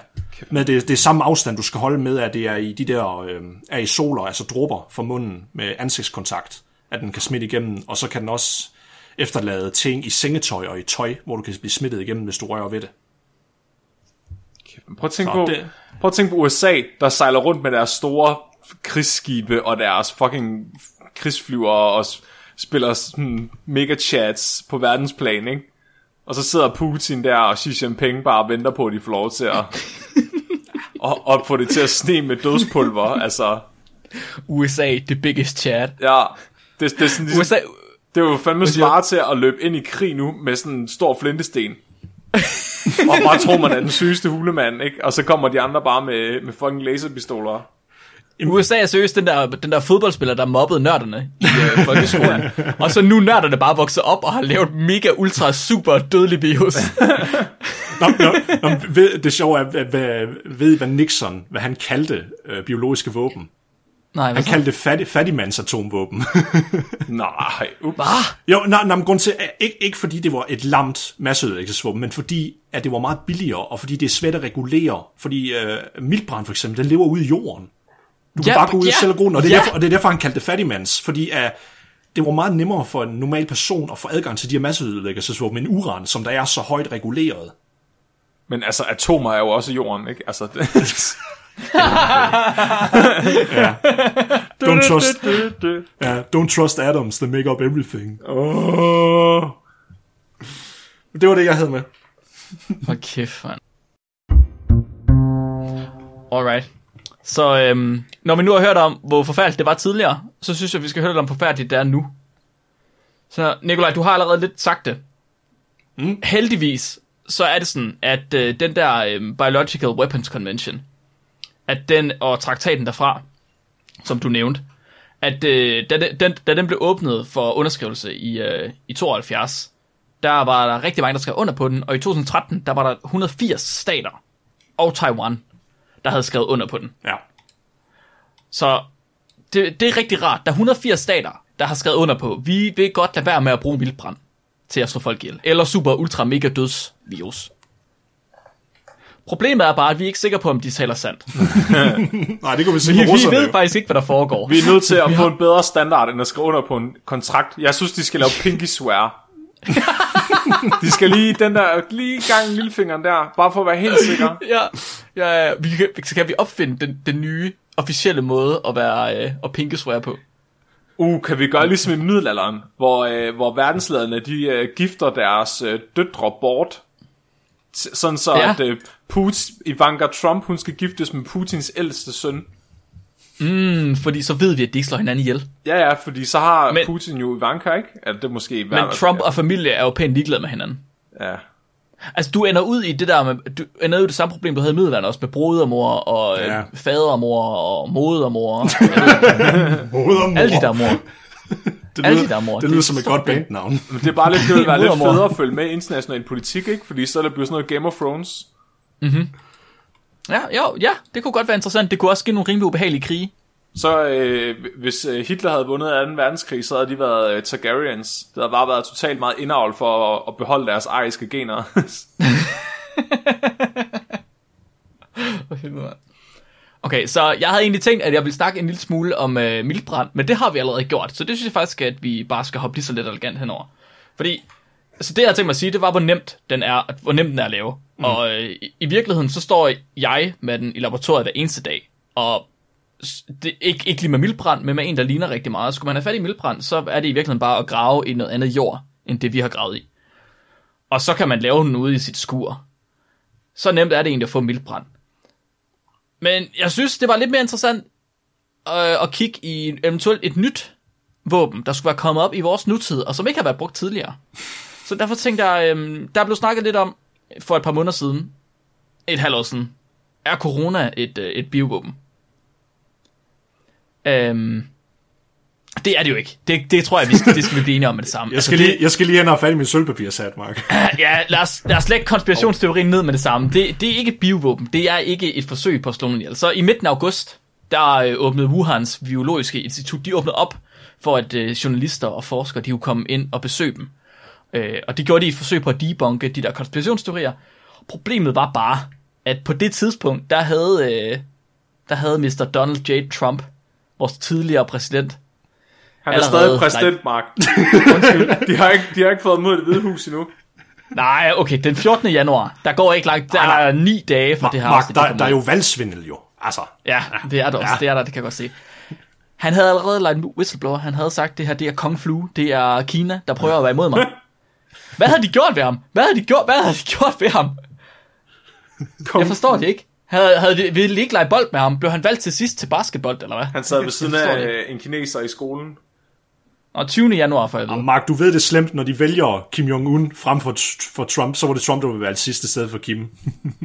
med det, det er samme afstand, du skal holde med, at det er i de der øh, aerosoler, altså dråber fra munden med ansigtskontakt, at den kan smitte igennem, og så kan den også efterlade ting i sengetøj og i tøj, hvor du kan blive smittet igennem, hvis du rører ved det. Prøv at tænke på, det- prøv at tænke på USA, der sejler rundt med deres store krigsskibe og deres fucking krigsflyver og spiller sådan mega chats på verdensplan, ikke? Og så sidder Putin der og Xi Jinping bare og venter på, at de får lov til at... *laughs* og, og få det til at sne med dødspulver, altså... USA, the biggest chat. Ja, det, det er sådan ligesom, USA, det er jo fandme svare til at løbe ind i krig nu med sådan en stor flintesten. *laughs* *laughs* og bare tror man er den sygeste hulemand, ikke? Og så kommer de andre bare med, med fucking laserpistoler. USA er seriøst den der, den der fodboldspiller, der mobbede nørderne i øh, folkeskolen. *laughs* og så nu nørderne bare vokset op og har lavet mega ultra super dødelig virus. *laughs* Nå, nå, nå, ved, det sjove er, hvad, hvad, ved hvad Nixon, hvad han kaldte øh, biologiske våben. Nej, Han kaldte det fattig, fattigmands atomvåben. *laughs* Nej, ups. Hvad? jo, nej, nej, men grund til, ikke, ikke fordi det var et lamt masseødelæggelsesvåben, men fordi at det var meget billigere, og fordi det er svært at regulere. Fordi øh, miltbrand for eksempel, den lever ude i jorden. Du kan Ja, bare gå ud ja, og selv og gå den, og det, er ja. derfor, og det er derfor, han kaldte det fattigmands, fordi uh, det var meget nemmere for en normal person at få adgang til de her masseødelæggelsesvåben end uran, som der er så højt reguleret. Men altså, atomer er jo også jorden, ikke? Altså, det, *laughs* Don't trust, yeah, don't trust atoms, they make up everything. oh. Det var det, jeg havde med. Hold kæft, mand. Alright. Så øhm, når vi nu har hørt om, hvor forfærdeligt det var tidligere, så synes jeg, vi skal høre lidt om, hvor forfærdeligt det er nu. Så Nikolaj, du har allerede lidt sagt det. Mm. Heldigvis så er det sådan, at øh, den der øh, Biological Weapons Convention, at den, og traktaten derfra, som du nævnte, at øh, da, den, da den blev åbnet for underskrivelse i, øh, i 72, der var der rigtig mange, der skrev under på den, og i 2013, der var der 180 stater og Taiwan, der havde skrevet under på den. Ja. Så det, det er rigtig rart. Der er 180 stater, der har skrevet under på, vi vil godt lade være med at bruge vildbrand til at slå folk ihjel. Eller super ultra mega dødsvirus. Problemet er bare, at vi er ikke sikre på, om de taler sandt. *laughs* Nej, det kunne vi se Vi, med vi russerne. ved jo. faktisk ikke, hvad der foregår. Vi er nødt til at *laughs* få en bedre standard, end at skrive under på en kontrakt. Jeg synes, de skal lave pinky swear. *laughs* de skal lige den der, lige gang lillefingeren der, bare for at være helt sikker. ja, ja, ja. Vi kan, så kan vi opfinde den, den nye officielle måde at være øh, at pinkeswear på. Uh, kan vi gøre ligesom i middelalderen, hvor, øh, hvor verdenslederne, de øh, gifter deres øh, døtre bort, sådan så ja. at øh, Putin, Ivanka Trump, hun skal giftes med Putins ældste søn. Mm, fordi så ved vi, at de ikke slår hinanden ihjel. Ja, ja, fordi så har Men- Putin jo Ivanka, ikke? At det er måske Men Trump og familie er jo pænt ligeglade med hinanden. Ja. Altså, du ender ud i det der med, du ender ud i det samme problem, du havde i middelalderen også, med brodermor og Ja. ja. fadermor og modermor. *laughs* Modermor. alle de der mor. det alle lyder, de der mor. Det Det lyder er som et godt bandnavn. Men det er bare lidt, det vil være lidt federe at følge med i international politik, ikke? Fordi så er det blevet sådan noget Game of Thrones. Ja, jo, ja, det kunne godt være interessant. Det kunne også give nogle rimelig ubehagelige krige. Så øh, hvis øh, Hitler havde vundet 2. verdenskrig, så havde de været øh, Targaryens. Det havde bare været totalt meget indavl for at, at beholde deres ariske gener. *laughs* Okay, så jeg havde egentlig tænkt, at jeg ville snakke en lille smule om øh, mildbrand, men det har vi allerede gjort, så det synes jeg faktisk, at vi bare skal hoppe lige så lidt elegant henover. Fordi, altså det jeg havde tænkt mig at sige, det var, hvor nemt den er, hvor nemt den er at lave. Mm. Og øh, i, virkeligheden, så står jeg med den i laboratoriet hver eneste dag, og det, ikke, ikke lige med mildbrand, men med en, der ligner rigtig meget. Skulle man have fat i mildbrand, så er det i virkeligheden bare at grave i noget andet jord, end det vi har gravet i. Og så kan man lave den ude i sit skur. Så nemt er det egentlig at få mildbrand. Men jeg synes, det var lidt mere interessant øh, at kigge i eventuelt et nyt våben, der skulle være kommet op i vores nutid, og som ikke har været brugt tidligere. Så derfor tænkte jeg, øh, der blev snakket lidt om, for et par måneder siden, et halvt år siden, er corona et, øh, et biovåben? Øhm, det er det jo ikke. Det, det tror jeg, vi skal, det skal vi blive enige om med det samme. Jeg skal, lige, jeg skal lige hen og i min sølvpapirsat, Mark. *laughs* Ja, lad os, lad os lægge konspirationsteorien ned med det samme. Det, det er ikke et biovåben. Det er ikke et forsøg på at slå nogen ihjel. Så i midten af august, der øh, åbnede Wuhans biologiske institut, de åbnede op for, at øh, journalister og forskere, de kunne komme ind og besøge dem. Øh, og det gjorde de i et forsøg på at debunke de der konspirationsteorier. Problemet var bare, at på det tidspunkt, der havde, øh, der havde Mr. Donald J. Trump, vores tidligere præsident, Han er stadig præsident, Mark. de, har ikke, de har ikke fået mod det hvide hus endnu. Nej, okay, den 14. januar, der går ikke langt, der er ni dage for det her Mark, der, der er jo valgsvindel jo. Altså, Ja, det er der også. Ja. Det er der, det kan jeg godt se. Han havde allerede lagt en whistleblower. Han havde sagt, det her det er Kong Flu. Det er Kina, der prøver at være imod mig. *laughs* Hvad havde de gjort ved ham? Hvad havde de gjort, hvad havde de gjort ved ham? Jeg forstår det ikke. Havde, havde de, ville de ikke lege bold med ham? Blev han valgt til sidst til basketball, eller hvad? Han sad ved siden af det øh, en kineser i skolen. Og 20. januar for jeg ved. og Mark, du ved det er slemt, når de vælger Kim Jong-un frem for, for Trump, så var det Trump, der ville være sidste sted for Kim.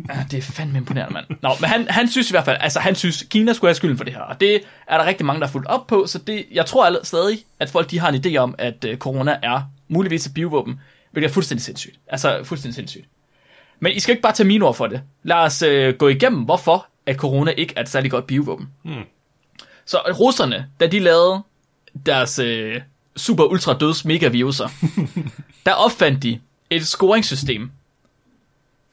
Ja, *laughs* det er fandme imponerende, mand. Nå, men han, han synes i hvert fald, altså han synes, Kina skulle have skylden for det her. Og det er der rigtig mange, der har fulgt op på, så det, jeg tror alle, stadig, at folk de har en idé om, at uh, corona er muligvis et biovåben, hvilket er fuldstændig sindssygt. Altså fuldstændig sindssygt. Men I skal ikke bare tage mine ord for det. Lad os uh, gå igennem, hvorfor at corona ikke er et særlig godt biovåben. Hmm. Så russerne, da de lavede deres uh, super ultra døds megaviruser, *laughs* der opfandt de et scoringssystem,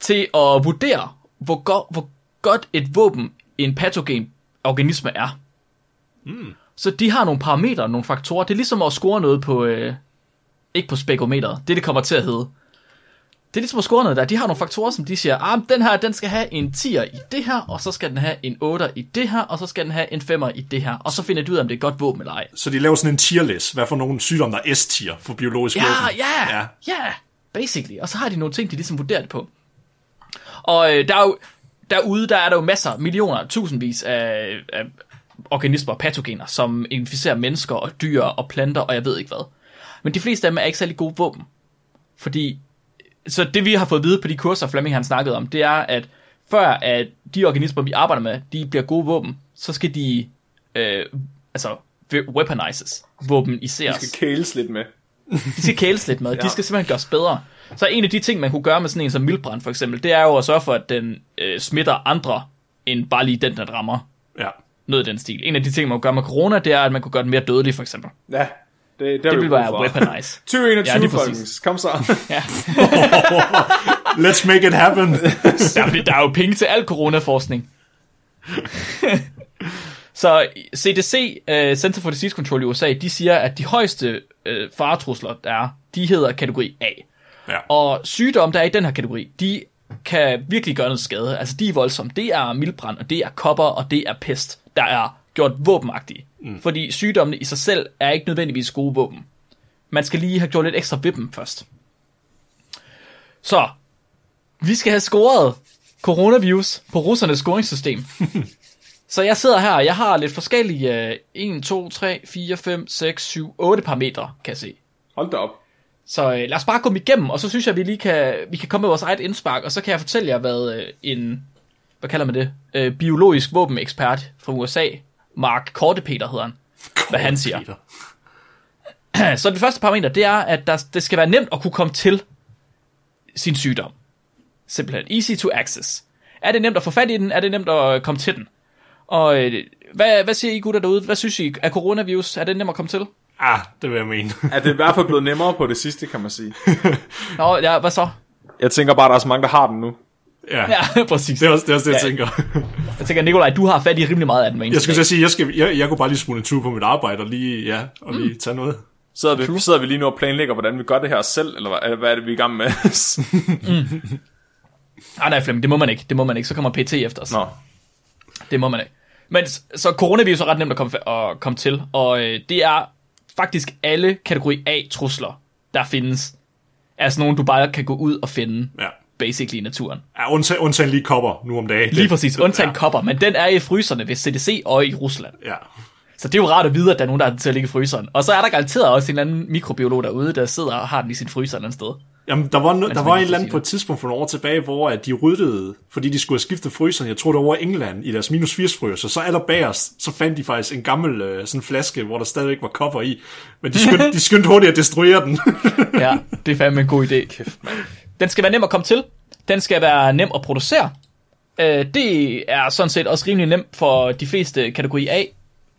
til at vurdere, hvor, go- hvor godt et våben en patogen organisme er. Mm. Så de har nogle parametre, nogle faktorer. Det er ligesom at score noget på, øh, ikke på spekometeret, det det kommer til at hedde. Det er ligesom at score noget der. De har nogle faktorer, som de siger, ah, den her, den skal have en 10'er i det her, og så skal den have en 8'er i det her, og så skal den have en 5'er i det her. Og så finder de ud af, om det er et godt våben eller ej. Så de laver sådan en tierlist. Hvad for nogle sygdomme, der er S-tier for biologisk Ja, våben? ja, ja, ja, basically. Og så har de nogle ting, de ligesom vurderer det på. Og øh, der er jo, derude, der er der jo masser, millioner, tusindvis af, af organismer og patogener, som inficerer mennesker og dyr og planter og jeg ved ikke hvad. Men de fleste af dem er ikke særlig gode våben. Fordi så det vi har fået at vide på de kurser, Flemming han snakkede om, det er, at før at de organismer, vi arbejder med, de bliver gode våben, så skal de, øh, altså, weaponizes, våbeniseres. Vi skal kæles lidt med. De skal kæles lidt med, *laughs* ja. de skal simpelthen gøres bedre. Så en af de ting, man kunne gøre med sådan en som mildbrand for eksempel, det er jo at sørge for, at den øh, smitter andre, end bare lige den, der rammer Ja. noget af den stil. En af de ting, man kunne gøre med corona, det er, at man kunne gøre den mere dødelig for eksempel. Ja, det, det, Det vil være weaponize. 2021, *laughs* Ja, folkens. Kom så. *laughs* Ja. *laughs* Let's make it happen. Ja, fordi der er jo penge til al coronaforskning. Så CDC, uh, Center for Disease Control i USA, de siger, at de højeste uh, faretrusler, der er, de hedder kategori A. Ja. Og sygdomme, der er i den her kategori, de kan virkelig gøre noget skade. Altså, de er voldsomme. Det er mildbrand, og det er kopper, og det er pest, der er gjort våbenagtige. Mm. Fordi sygdommene i sig selv er ikke nødvendigvis gode våben. Man skal lige have gjort lidt ekstra ved dem først. Så, vi skal have scoret coronavirus på russernes scoringssystem. *laughs* Så jeg sidder her, og jeg har lidt forskellige øh, 1, 2, 3, 4, 5, 6, 7, 8 parametre, kan jeg se. Hold da op. Så øh, lad os bare gå dem igennem, og så synes jeg, at vi lige kan, vi kan komme med vores eget indspark, og så kan jeg fortælle jer, hvad øh, en, hvad kalder man det, øh, biologisk våbenekspert fra USA, Mark Kortepeter hedder han, hvad han siger. Peter. *clears throat* Så det første parameter, det er, at der, det skal være nemt at kunne komme til sin sygdom. Simpelthen. Easy to access. Er det nemt at få fat i den? Er det nemt at komme til den? Og øh, hvad, hvad siger I gutter derude? Hvad synes I? Er coronavirus, er det nemt at komme til? Ah, det vil jeg mene. *laughs* Er det i hvert fald blevet nemmere på det sidste, kan man sige. Nå, ja, hvad så? Jeg tænker bare, der er så mange, der har den nu. Ja, Ja, *laughs* præcis. det er også det, er også det jeg Ja. tænker. Jeg tænker, Nikolaj, du har fat i rimelig meget af den. Jeg skulle sige, jeg, skal, jeg, jeg kunne bare lige smutte en tur på mit arbejde og lige, ja, og lige tage noget. Sidder vi, sidder vi lige nu og planlægger, hvordan vi gør det her selv, eller hvad, hvad er det, vi er i gang med? *laughs* Ah, nej, Flemming, det må man ikke. Det må man ikke. Så kommer PT efter os. Nå, Det må man ikke. Men så coronavirus er ret nemt at komme, at komme til, og øh, det er faktisk alle kategori A-trusler, der findes. Altså nogen, du bare kan gå ud og finde, Ja. Basically i naturen. Ja, undtagen, undtagen lige kopper nu om dagen. Lige præcis, *laughs* undtagen ja. kopper, men den er i fryserne ved CDC og i Rusland. Ja. Så det er jo rart at vide, at der er nogen, der har den til at ligge i fryseren. Og så er der garanteret også en eller anden mikrobiolog derude, der sidder og har den i sin fryser et eller andet sted. Jamen, der var, no, der man var en eller anden på et tidspunkt for nogle år tilbage, hvor at de ryddede, fordi de skulle have skiftet fryseren, jeg tror det var over i England, i deres minus 80 fryser, så allerbagerst, så fandt de faktisk en gammel øh, sådan flaske, hvor der stadigvæk var kopper i. Men de skyndte, *laughs* de skyndte hurtigt at destruere den. Ja, det er fandme en god idé. Kæft, Den skal være nem at komme til. Den skal være nem at producere. Øh, det er sådan set også rimelig nemt for de fleste kategori A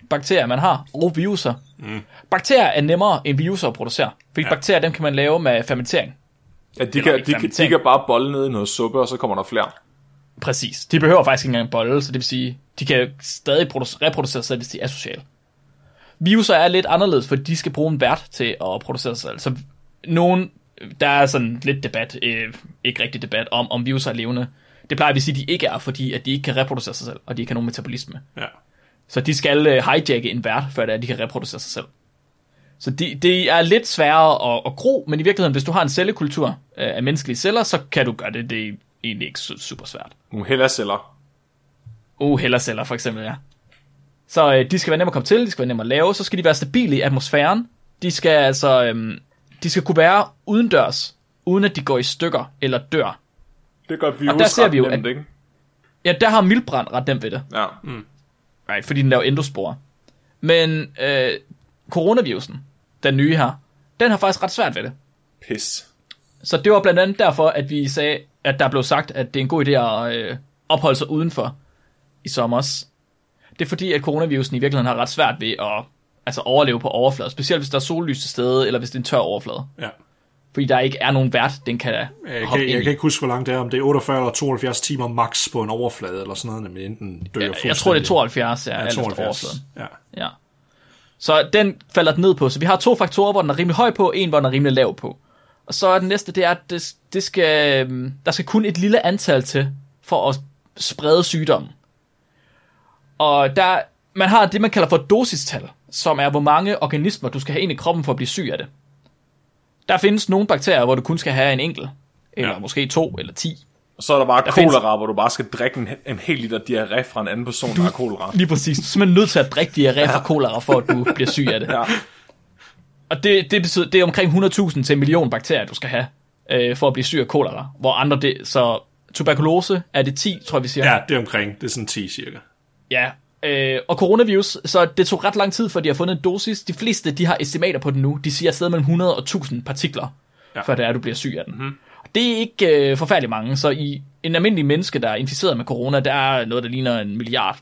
bakterier, man har, og viruser. Mm. Bakterier er nemmere end viruser at producere, fordi ja. bakterier, dem kan man lave med fermentering. ja, de, Eller kan, de, kan, de kan bare bolle ned i noget suppe, og så kommer der flere. Præcis. De behøver faktisk ikke engang bolle, så det vil sige, de kan stadig produce, reproducere sig hvis de er sociale. Viruser er lidt anderledes, for de skal bruge en vært til at producere sig selv. Så nogen, der er sådan lidt debat, øh, ikke rigtig debat, om, om viruser er levende. Det plejer vi at sige, de ikke er, fordi at de ikke kan reproducere sig selv, og de ikke har nogen metabolisme. ja. Så de skal øh, hijacke en vært, før det er, at de kan reproducere sig selv. Så det, det er lidt sværere at, at gro, men i virkeligheden, hvis du har en cellekultur øh, af menneskelige celler, så kan du gøre det. Det er egentlig ikke su- super svært. Nogle hellerceller. Uh, hellerceller for eksempel, ja. Så øh, de skal være nemme at komme til, de skal være nemme at lave, så skal de være stabile i atmosfæren. De skal altså, øhm, de skal kunne være udendørs, uden at de går i stykker eller dør. Det gør virus der ser ret vi jo, nemt, at- ikke? Ja, der har mildbrand ret nemt ved det, Ja. right, fordi den laver endosporer. Men øh, coronavirusen, den nye her, den har faktisk ret svært ved det. Pis. Så det var blandt andet derfor, at vi sagde, at der blev sagt, at det er en god idé at øh, opholde sig udenfor i sommers. Det er fordi, at coronavirusen i virkeligheden har ret svært ved at altså overleve på overfladen, specielt hvis der er sollys til stede, eller hvis det er en tør overflade. ja. Fordi der ikke er nogen vært, den kan Jeg, kan, ind jeg kan ikke huske, hvor langt det er, om det er 48 eller 72 timer max på en overflade, eller sådan noget, men enten dør Jeg, jeg tror, det er 72, ja, Ja, alt efter 72. overfladen. Ja. Ja. Så den falder den ned på. Så vi har to faktorer, hvor den er rimelig høj på, en, hvor den er rimelig lav på. Og så er den næste, det er, at det, det skal, øhm, der skal kun et lille antal til, for at sprede sygdommen. Og der, man har det, man kalder for dosistal, som er, hvor mange organismer, du skal have ind i kroppen for at blive syg af det. Der findes nogle bakterier, hvor du kun skal have en enkelt, eller Ja. måske to eller ti. Og så er der bare Der findes- kolera, hvor du bare skal drikke en, en hel liter diarré fra en anden person, der har kolera. Lige præcis. Du er simpelthen nødt til at drikke diarré fra kolera, for at du bliver syg af det. Ja. Og det, det betyder, det er omkring 100.000 til en million bakterier, du skal have øh, for at blive syg af kolera, hvor andre det, så tuberkulose er det 10, tror jeg vi siger. Ja, det er omkring. Det er sådan 10 cirka. Ja, øh, og coronavirus, så det tog ret lang tid, for de har fundet en dosis. De fleste, de har estimater på den nu. De siger afsted mellem 100 og 1000 partikler, ja. Ja. før det er, du bliver syg af den. Mm-hmm. Det er ikke øh, forfærdeligt mange, så i en almindelig menneske, der er inficeret med corona, der er noget, der ligner en milliard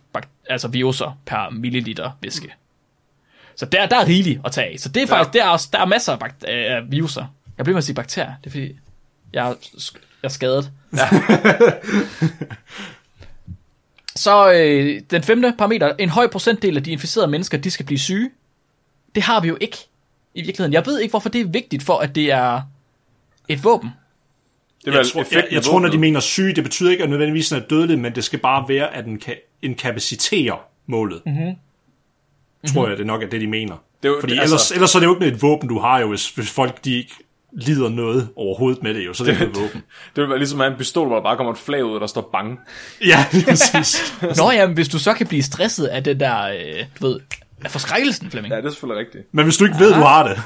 altså viruser per milliliter væske. Så der, der er rigeligt at tage af. Så det er faktisk, ja. der, er, også- der er masser af, bak- af viruser. Jeg bliver med at sige bakterier, det er fordi, jeg er, jeg er skadet. *laughs* Så øh, den femte parameter, en høj procentdel af de inficerede mennesker, de skal blive syge. Det har vi jo ikke i virkeligheden. Jeg ved ikke, hvorfor det er vigtigt for, at det er et våben. Det er Jeg, vel tror, jeg, jeg tror, når de mener syge, det betyder ikke at nødvendigvis, den er dødelig, men det skal bare være, at den kan inkapaciterer målet. Mm-hmm. Tror jeg, det nok er det, de mener. Det er jo- Fordi det- ellers, altså- ellers så er det jo ikke et våben, du har jo, hvis, hvis folk de ikke lider noget overhovedet med det jo, så er det *laughs* ikke et våben. Det vil være ligesom at have en pistol, hvor der bare kommer et flag ud, og der står bang. Ja, præcis. *laughs* Nå ja, men hvis du så kan blive stresset af det der, øh, du ved, af forskrækkelsen, Flemming. Ja, det er selvfølgelig rigtigt. Men hvis du ikke ved, du har det, *laughs*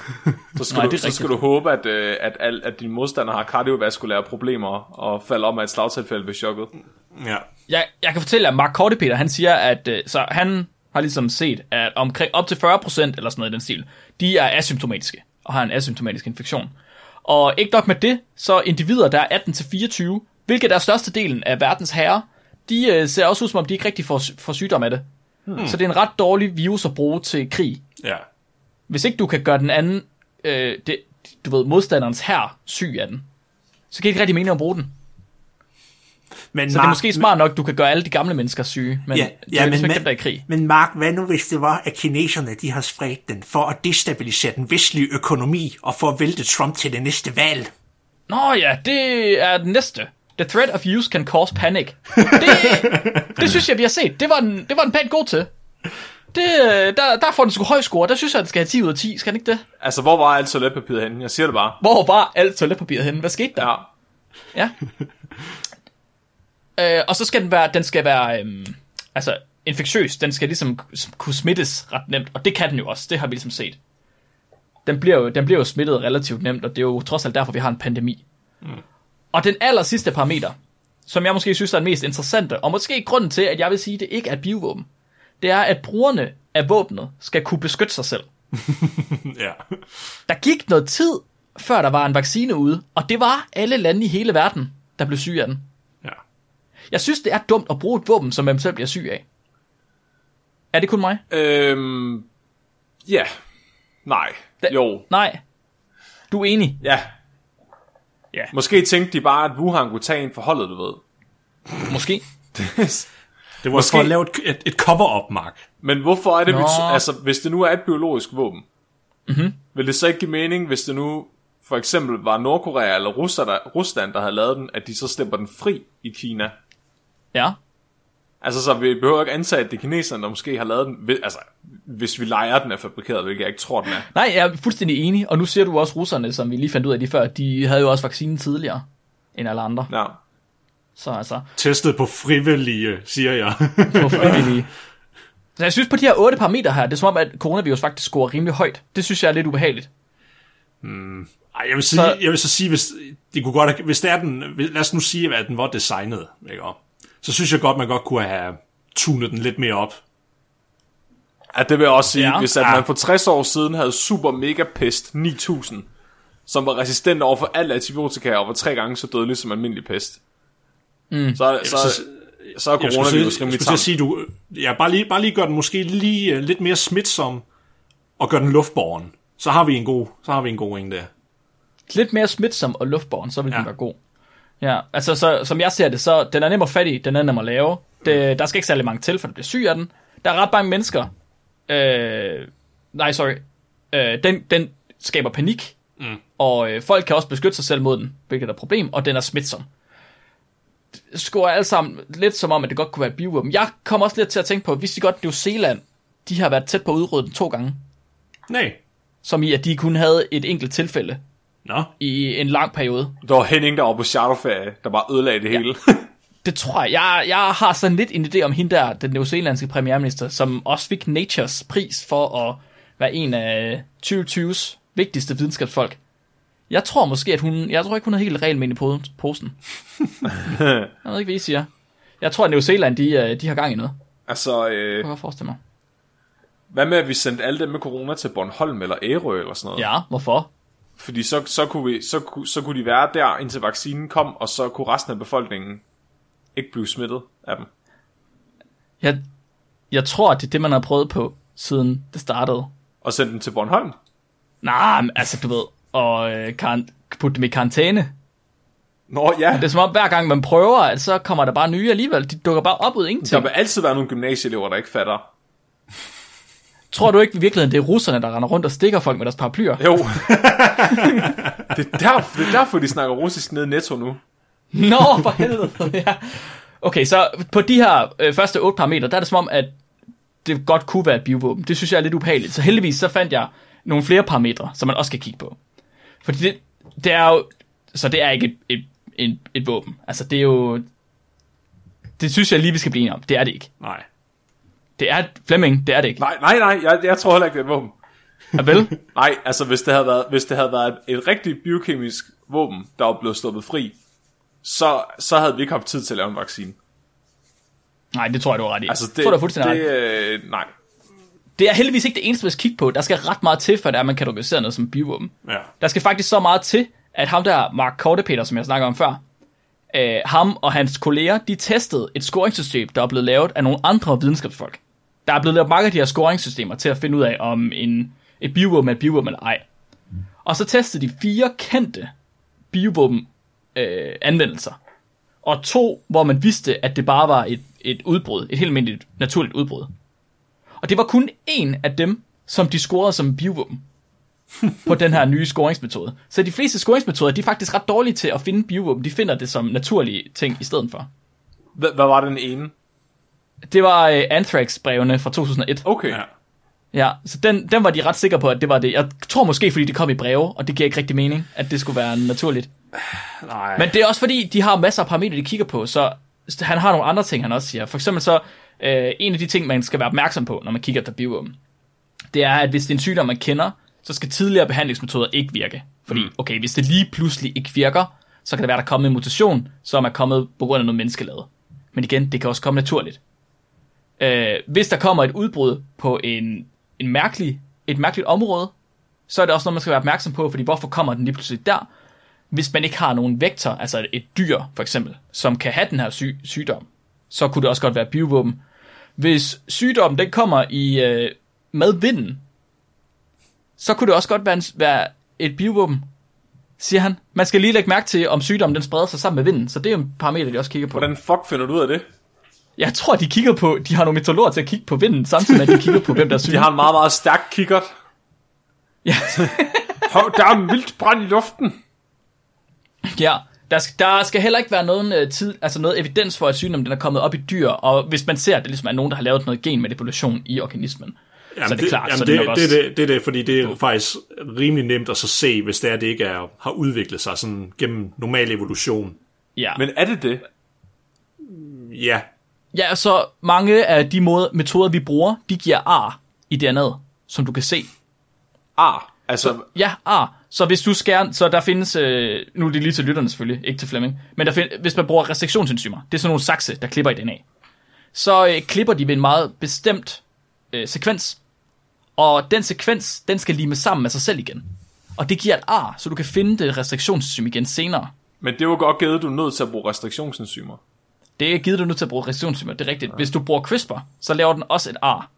Så skal, Nej, Nej, det er du, så rigtigt. skal du håbe, at, øh, at, al, at din modstander har kardiovaskulære problemer og falder om af et slagtilfælde ved chokket. ja. Jeg, jeg kan fortælle, at Mark Kortepeter, han siger, at øh, så han har ligesom set, at omkring op til 40% eller sådan noget i den stil, de er asymptomatiske og har en asymptomatisk infektion. Og ikke nok med det, så individer, der er 18-24, hvilket er størstedelen af verdens herrer, de øh, ser også ud som om, de ikke rigtig får, får sygdom af det. Hmm. Så det er en ret dårlig virus at bruge til krig. ja. Hvis ikke du kan gøre den anden, øh, det, du ved, modstanderens her syg af den, så kan det ikke rigtig mening at bruge den. Men Så det er måske smart nok, du kan gøre alle de gamle mennesker syge, men Ja, det er ja, jo ligesom men, ikke dem, der er i krig. men Mark, hvad nu hvis det var, at kineserne de har spredt den for at destabilisere den vestlige økonomi og for at vælte Trump til det næste valg? Nå ja, det er den næste. The threat of use can cause panic. Det, *laughs* det synes jeg, vi har set. Det var den, det var den pænt god til. Det, der, der får den sgu høj score. Der synes jeg, den skal have 10 ud af 10. Skal den ikke det? Altså, hvor var alt toiletpapiret henne? Jeg siger det bare. Hvor var alt toiletpapiret henne? Hvad skete der? Ja. Ja. *laughs* øh, og så skal den være, den skal være øhm, altså infektiøs. Den skal ligesom kunne smittes ret nemt. Og det kan den jo også. Det har vi ligesom set. Den bliver jo, den bliver jo smittet relativt nemt, og det er jo trods alt derfor, vi har en pandemi. Mm. Og den aller sidste parameter, som jeg måske synes er den mest interessante, og måske grunden til, at jeg vil sige, at det ikke er et biovåben, det er, at brugerne af våbnet skal kunne beskytte sig selv. *laughs* Ja. Der gik noget tid, før der var en vaccine ude, og det var alle lande i hele verden, der blev syge af den. Jeg synes, det er dumt at bruge et våben, som man selv bliver syg af. Er det kun mig? Øhm, ja. Nej. Da- Jo. Nej. Du er enig? Ja. Ja. Måske tænkte de bare, at Wuhan kunne tage en for holdet, du ved. Måske. *laughs* Det var Måske- for at lave et, et, et cover-up, Mark. Men hvorfor er det, vi Nå. t- altså, hvis det nu er et biologisk våben, mm-hmm. vil det så ikke give mening, hvis det nu for eksempel var Nordkorea eller Rusland der, Rusland, der havde lavet den, at de så slipper den fri i Kina? Ja. Altså, så vi behøver ikke antage, at det er kineserne, der måske har lavet den, Hvis- altså, hvis vi leger, den er fabrikeret, hvilket jeg ikke tror, den er. Nej, jeg er fuldstændig enig. Og nu ser du også russerne, som vi lige fandt ud af lige før, de havde jo også vaccinen tidligere end alle andre. Ja. Så altså, Testet på frivillige, siger jeg. på *laughs* frivillige. Så jeg synes på de her otte parametre her, det er som om, at coronavirus faktisk scorer rimelig højt. Det synes jeg er lidt ubehageligt. Ej, jeg vil, sige, Så- jeg vil så sige, hvis, det kunne godt, hvis det er den, lad os nu sige, at den var designet, ikke? Så synes jeg godt, man godt kunne have tunet den lidt mere op. Ja, det vil jeg også sige, Ja. hvis at Ja. man for 60 år siden havde Super Mega Pest 9000, som var resistent over for alt antibiotika og var tre gange så dødelig som almindelig pest. Mm. Så, så, så- så, så er Jeg skulle, coronavirus sige, jeg rimelig skulle til at tam. sige, du, ja, bare, lige, bare lige gør den måske lige uh, lidt mere smitsom, og gør den luftborgen. Så har vi en god, så har vi en god en der. Lidt mere smitsom og luftborgen, så vil ja. den være god. Ja, altså så, som jeg ser det, så den er nem at fatte i, den er nem at lave. Det, der skal ikke særlig mange til, for at blive syg af den. Der er ret mange mennesker. Øh, nej, sorry. Øh, den, den skaber panik, mm. og øh, folk kan også beskytte sig selv mod den, hvilket er et problem, og den er smitsom. Det scorer alt sammen lidt som om, at det godt kunne være et biovåben. Jeg kommer også lidt til at tænke på, hvis de godt New Zealand, de har været tæt på at udrydde den to gange. Nej. Som i, at de kun havde et enkelt tilfælde Nå. i en lang periode. Der var Henning, der var på charterferie, der bare ødelagde det hele. *laughs* Det tror jeg. jeg. Jeg har sådan lidt en idé om hende der, den neozelandske premierminister, som også fik Natures pris for at være en af 2020's vigtigste videnskabsfolk. Jeg tror måske, at hun... Jeg tror ikke, hun er helt i po- posen. *laughs* jeg ved ikke, hvad I siger. Jeg tror, at New Zealand, de, øh, de har gang i noget. Altså, øh, kan jeg godt forestille mig. hvad med, at vi sendte alle dem med corona til Bornholm eller Ærø eller sådan noget? Ja, hvorfor? Fordi så, så, kunne vi, så, så kunne de være der, indtil vaccinen kom, og så kunne resten af befolkningen ikke blive smittet af dem. Jeg, jeg tror, at det er det, man har prøvet på, siden det startede. Og sende dem til Bornholm. Nej, men altså, du ved, og øh, kan, putte dem i karantæne. Nå ja, Det er som om, hver gang man prøver, at så kommer der bare nye alligevel. De dukker bare op ud af der ingenting. vil altid være nogle gymnasieelever, der ikke fatter. Tror du ikke i virkeligheden, det er russerne, der render rundt og stikker folk med deres paraplyer? Jo. *laughs* det, er der, det er derfor, de snakker russisk nede i Netto nu. Nå, for helvede. ja. Okay, så på de her øh, første otte parametre, der er det som om, at det godt kunne være et biovåben. Det synes jeg er lidt ubehageligt. Så heldigvis så fandt jeg nogle flere parametre, som man også skal kigge på. Fordi det, det er jo... Så det er ikke et, et, et, et våben. Altså det er jo... Det synes jeg lige, vi skal blive enige om. Det er det ikke. Nej. Det er Flemming, det er det ikke. Nej, nej, nej, jeg, jeg tror heller ikke, det er et våben. Ja, vel? *laughs* Nej, altså hvis det havde været, hvis det havde været et, et rigtigt biokemisk våben, der var blevet sluppet fri, så, så havde vi ikke haft tid til at lave en vaccine. Nej, det tror jeg, du har ret i. Altså det, tror, du har fuldstændig det, ret. øh, nej. Det er heldigvis ikke det eneste, vi skal kigge på. Der skal ret meget til, for det er, at man kategoriserer noget som biovåben. Ja. Der skal faktisk så meget til, at ham der, Mark Kortepeter, som jeg snakker om før, øh, ham og hans kolleger, de testede et scoringssystem, der er blevet lavet af nogle andre videnskabsfolk. Der er blevet lavet mange af de her scoringssystemer til at finde ud af, om en, et biovåben er et biovåben eller ej. Og så testede de fire kendte biovåben øh, anvendelser. Og to, hvor man vidste, at det bare var et, et udbrud, et helt almindeligt naturligt udbrud. Og det var kun en af dem, som de scorede som biovåben *laughs* på den her nye scoringsmetode. Så de fleste scoringsmetoder, de er faktisk ret dårlige til at finde biovåben. De finder det som naturlige ting i stedet for. Hvad, hvad var den ene? Det var uh, Anthrax-brevene fra 2001. Okay. Ja. Ja, så den, den var de ret sikre på, at det var det. Jeg tror måske, fordi det kom i breve, og det giver ikke rigtig mening, at det skulle være naturligt. Nej. Men det er også fordi, de har masser af parametre, de kigger på, så han har nogle andre ting, han også siger. For eksempel så, øh, en af de ting, man skal være opmærksom på, når man kigger efter biovåben, det er, at hvis det er en sygdom, man kender, så skal tidligere behandlingsmetoder ikke virke. Fordi, okay, hvis det lige pludselig ikke virker, så kan det være, der kommer en mutation, som er kommet på grund af noget menneskelavet. Men igen, det kan også komme naturligt. Øh, hvis der kommer et udbrud på en, en mærkelig, et mærkeligt område, så er det også noget, man skal være opmærksom på, fordi hvorfor kommer den lige pludselig der? Hvis man ikke har nogen vektor, altså et dyr for eksempel, som kan have den her syg, sygdom, så kunne det også godt være biovåben. Hvis sygdommen den kommer i øh, med vinden, så kunne det også godt være, en, være et biovåben, siger han. Man skal lige lægge mærke til, om sygdommen den spreder sig sammen med vinden, så det er jo en parameter, de også kigger på. Hvordan fuck finder du ud af det? Jeg tror, de kigger på, de har nogle meteorologer til at kigge på vinden, samtidig med, at de kigger på, hvem der *laughs* er syg. De har en meget, meget stærk kikkert. Ja. *laughs* Hov, der er en vildt brand i luften. Ja, der skal, der skal heller ikke være nogen, øh, tid, altså noget evidens for, at sygdommen den er kommet op i dyr, og hvis man ser, at det ligesom er nogen, der har lavet noget genmanipulation i organismen, så er det, klart, jamen så det, det, er det, også... det, det er det, fordi det er faktisk rimelig nemt at så se, hvis det er, det ikke er, har udviklet sig sådan gennem normal evolution. Ja. Men er det det? Ja, ja, så mange af de måde, metoder, vi bruger, de giver ar i DNA'et, som du kan se. Ah, altså, Ja, ar. Så hvis du skærer, så der findes, øh, nu er det lige til lytterne selvfølgelig, ikke til Flemming, men der find, hvis man bruger restriktionsenzymer, det er sådan nogle sakse, der klipper i DNA, så øh, klipper de ved en meget bestemt øh, sekvens, og den sekvens, den skal lime sammen med sig selv igen. Og det giver et ar, så du kan finde det restriktionsenzym igen senere. men det jo godt givet, du er nødt til at bruge restriktionsenzymer. Det er givet du nu til at bruge restriktionsenzymer, det er rigtigt. Hvis du bruger CRISPR, så laver den også et ar.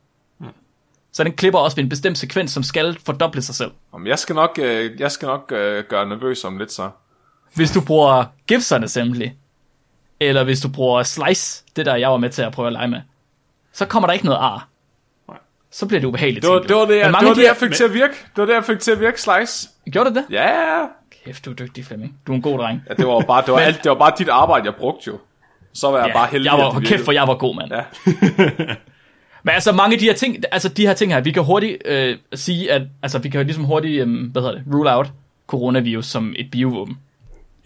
Så den klipper også ved en bestemt sekvens, som skal fordoble sig selv. Om jeg skal nok, øh, jeg skal nok øh, gøre nervøs om lidt så. Hvis du bruger Gibson Assembly, eller hvis du bruger Slice, det der jeg var med til at prøve at lege med, så kommer der ikke noget ar. Så bliver det ubehageligt. Det var, det var du. det, jeg, det, var af de det, jeg fik til at virke. Det var det, jeg fik til at virke, Slice. Gjorde det det? Ja, Kæft, du er dygtig, Flemming. Du er en god dreng. ja det var bare, det var, *laughs* alt, det var bare dit arbejde, jeg brugte jo. Så var jeg Ja, bare heldig, jeg var, at kæft, for jeg var god, mand. Ja. *laughs* Men altså, mange af de her ting, altså de her ting her, vi kan hurtigt øh, sige, at altså, vi kan jo ligesom hurtigt, øh, hvad hedder det, rule out coronavirus som et biovåben,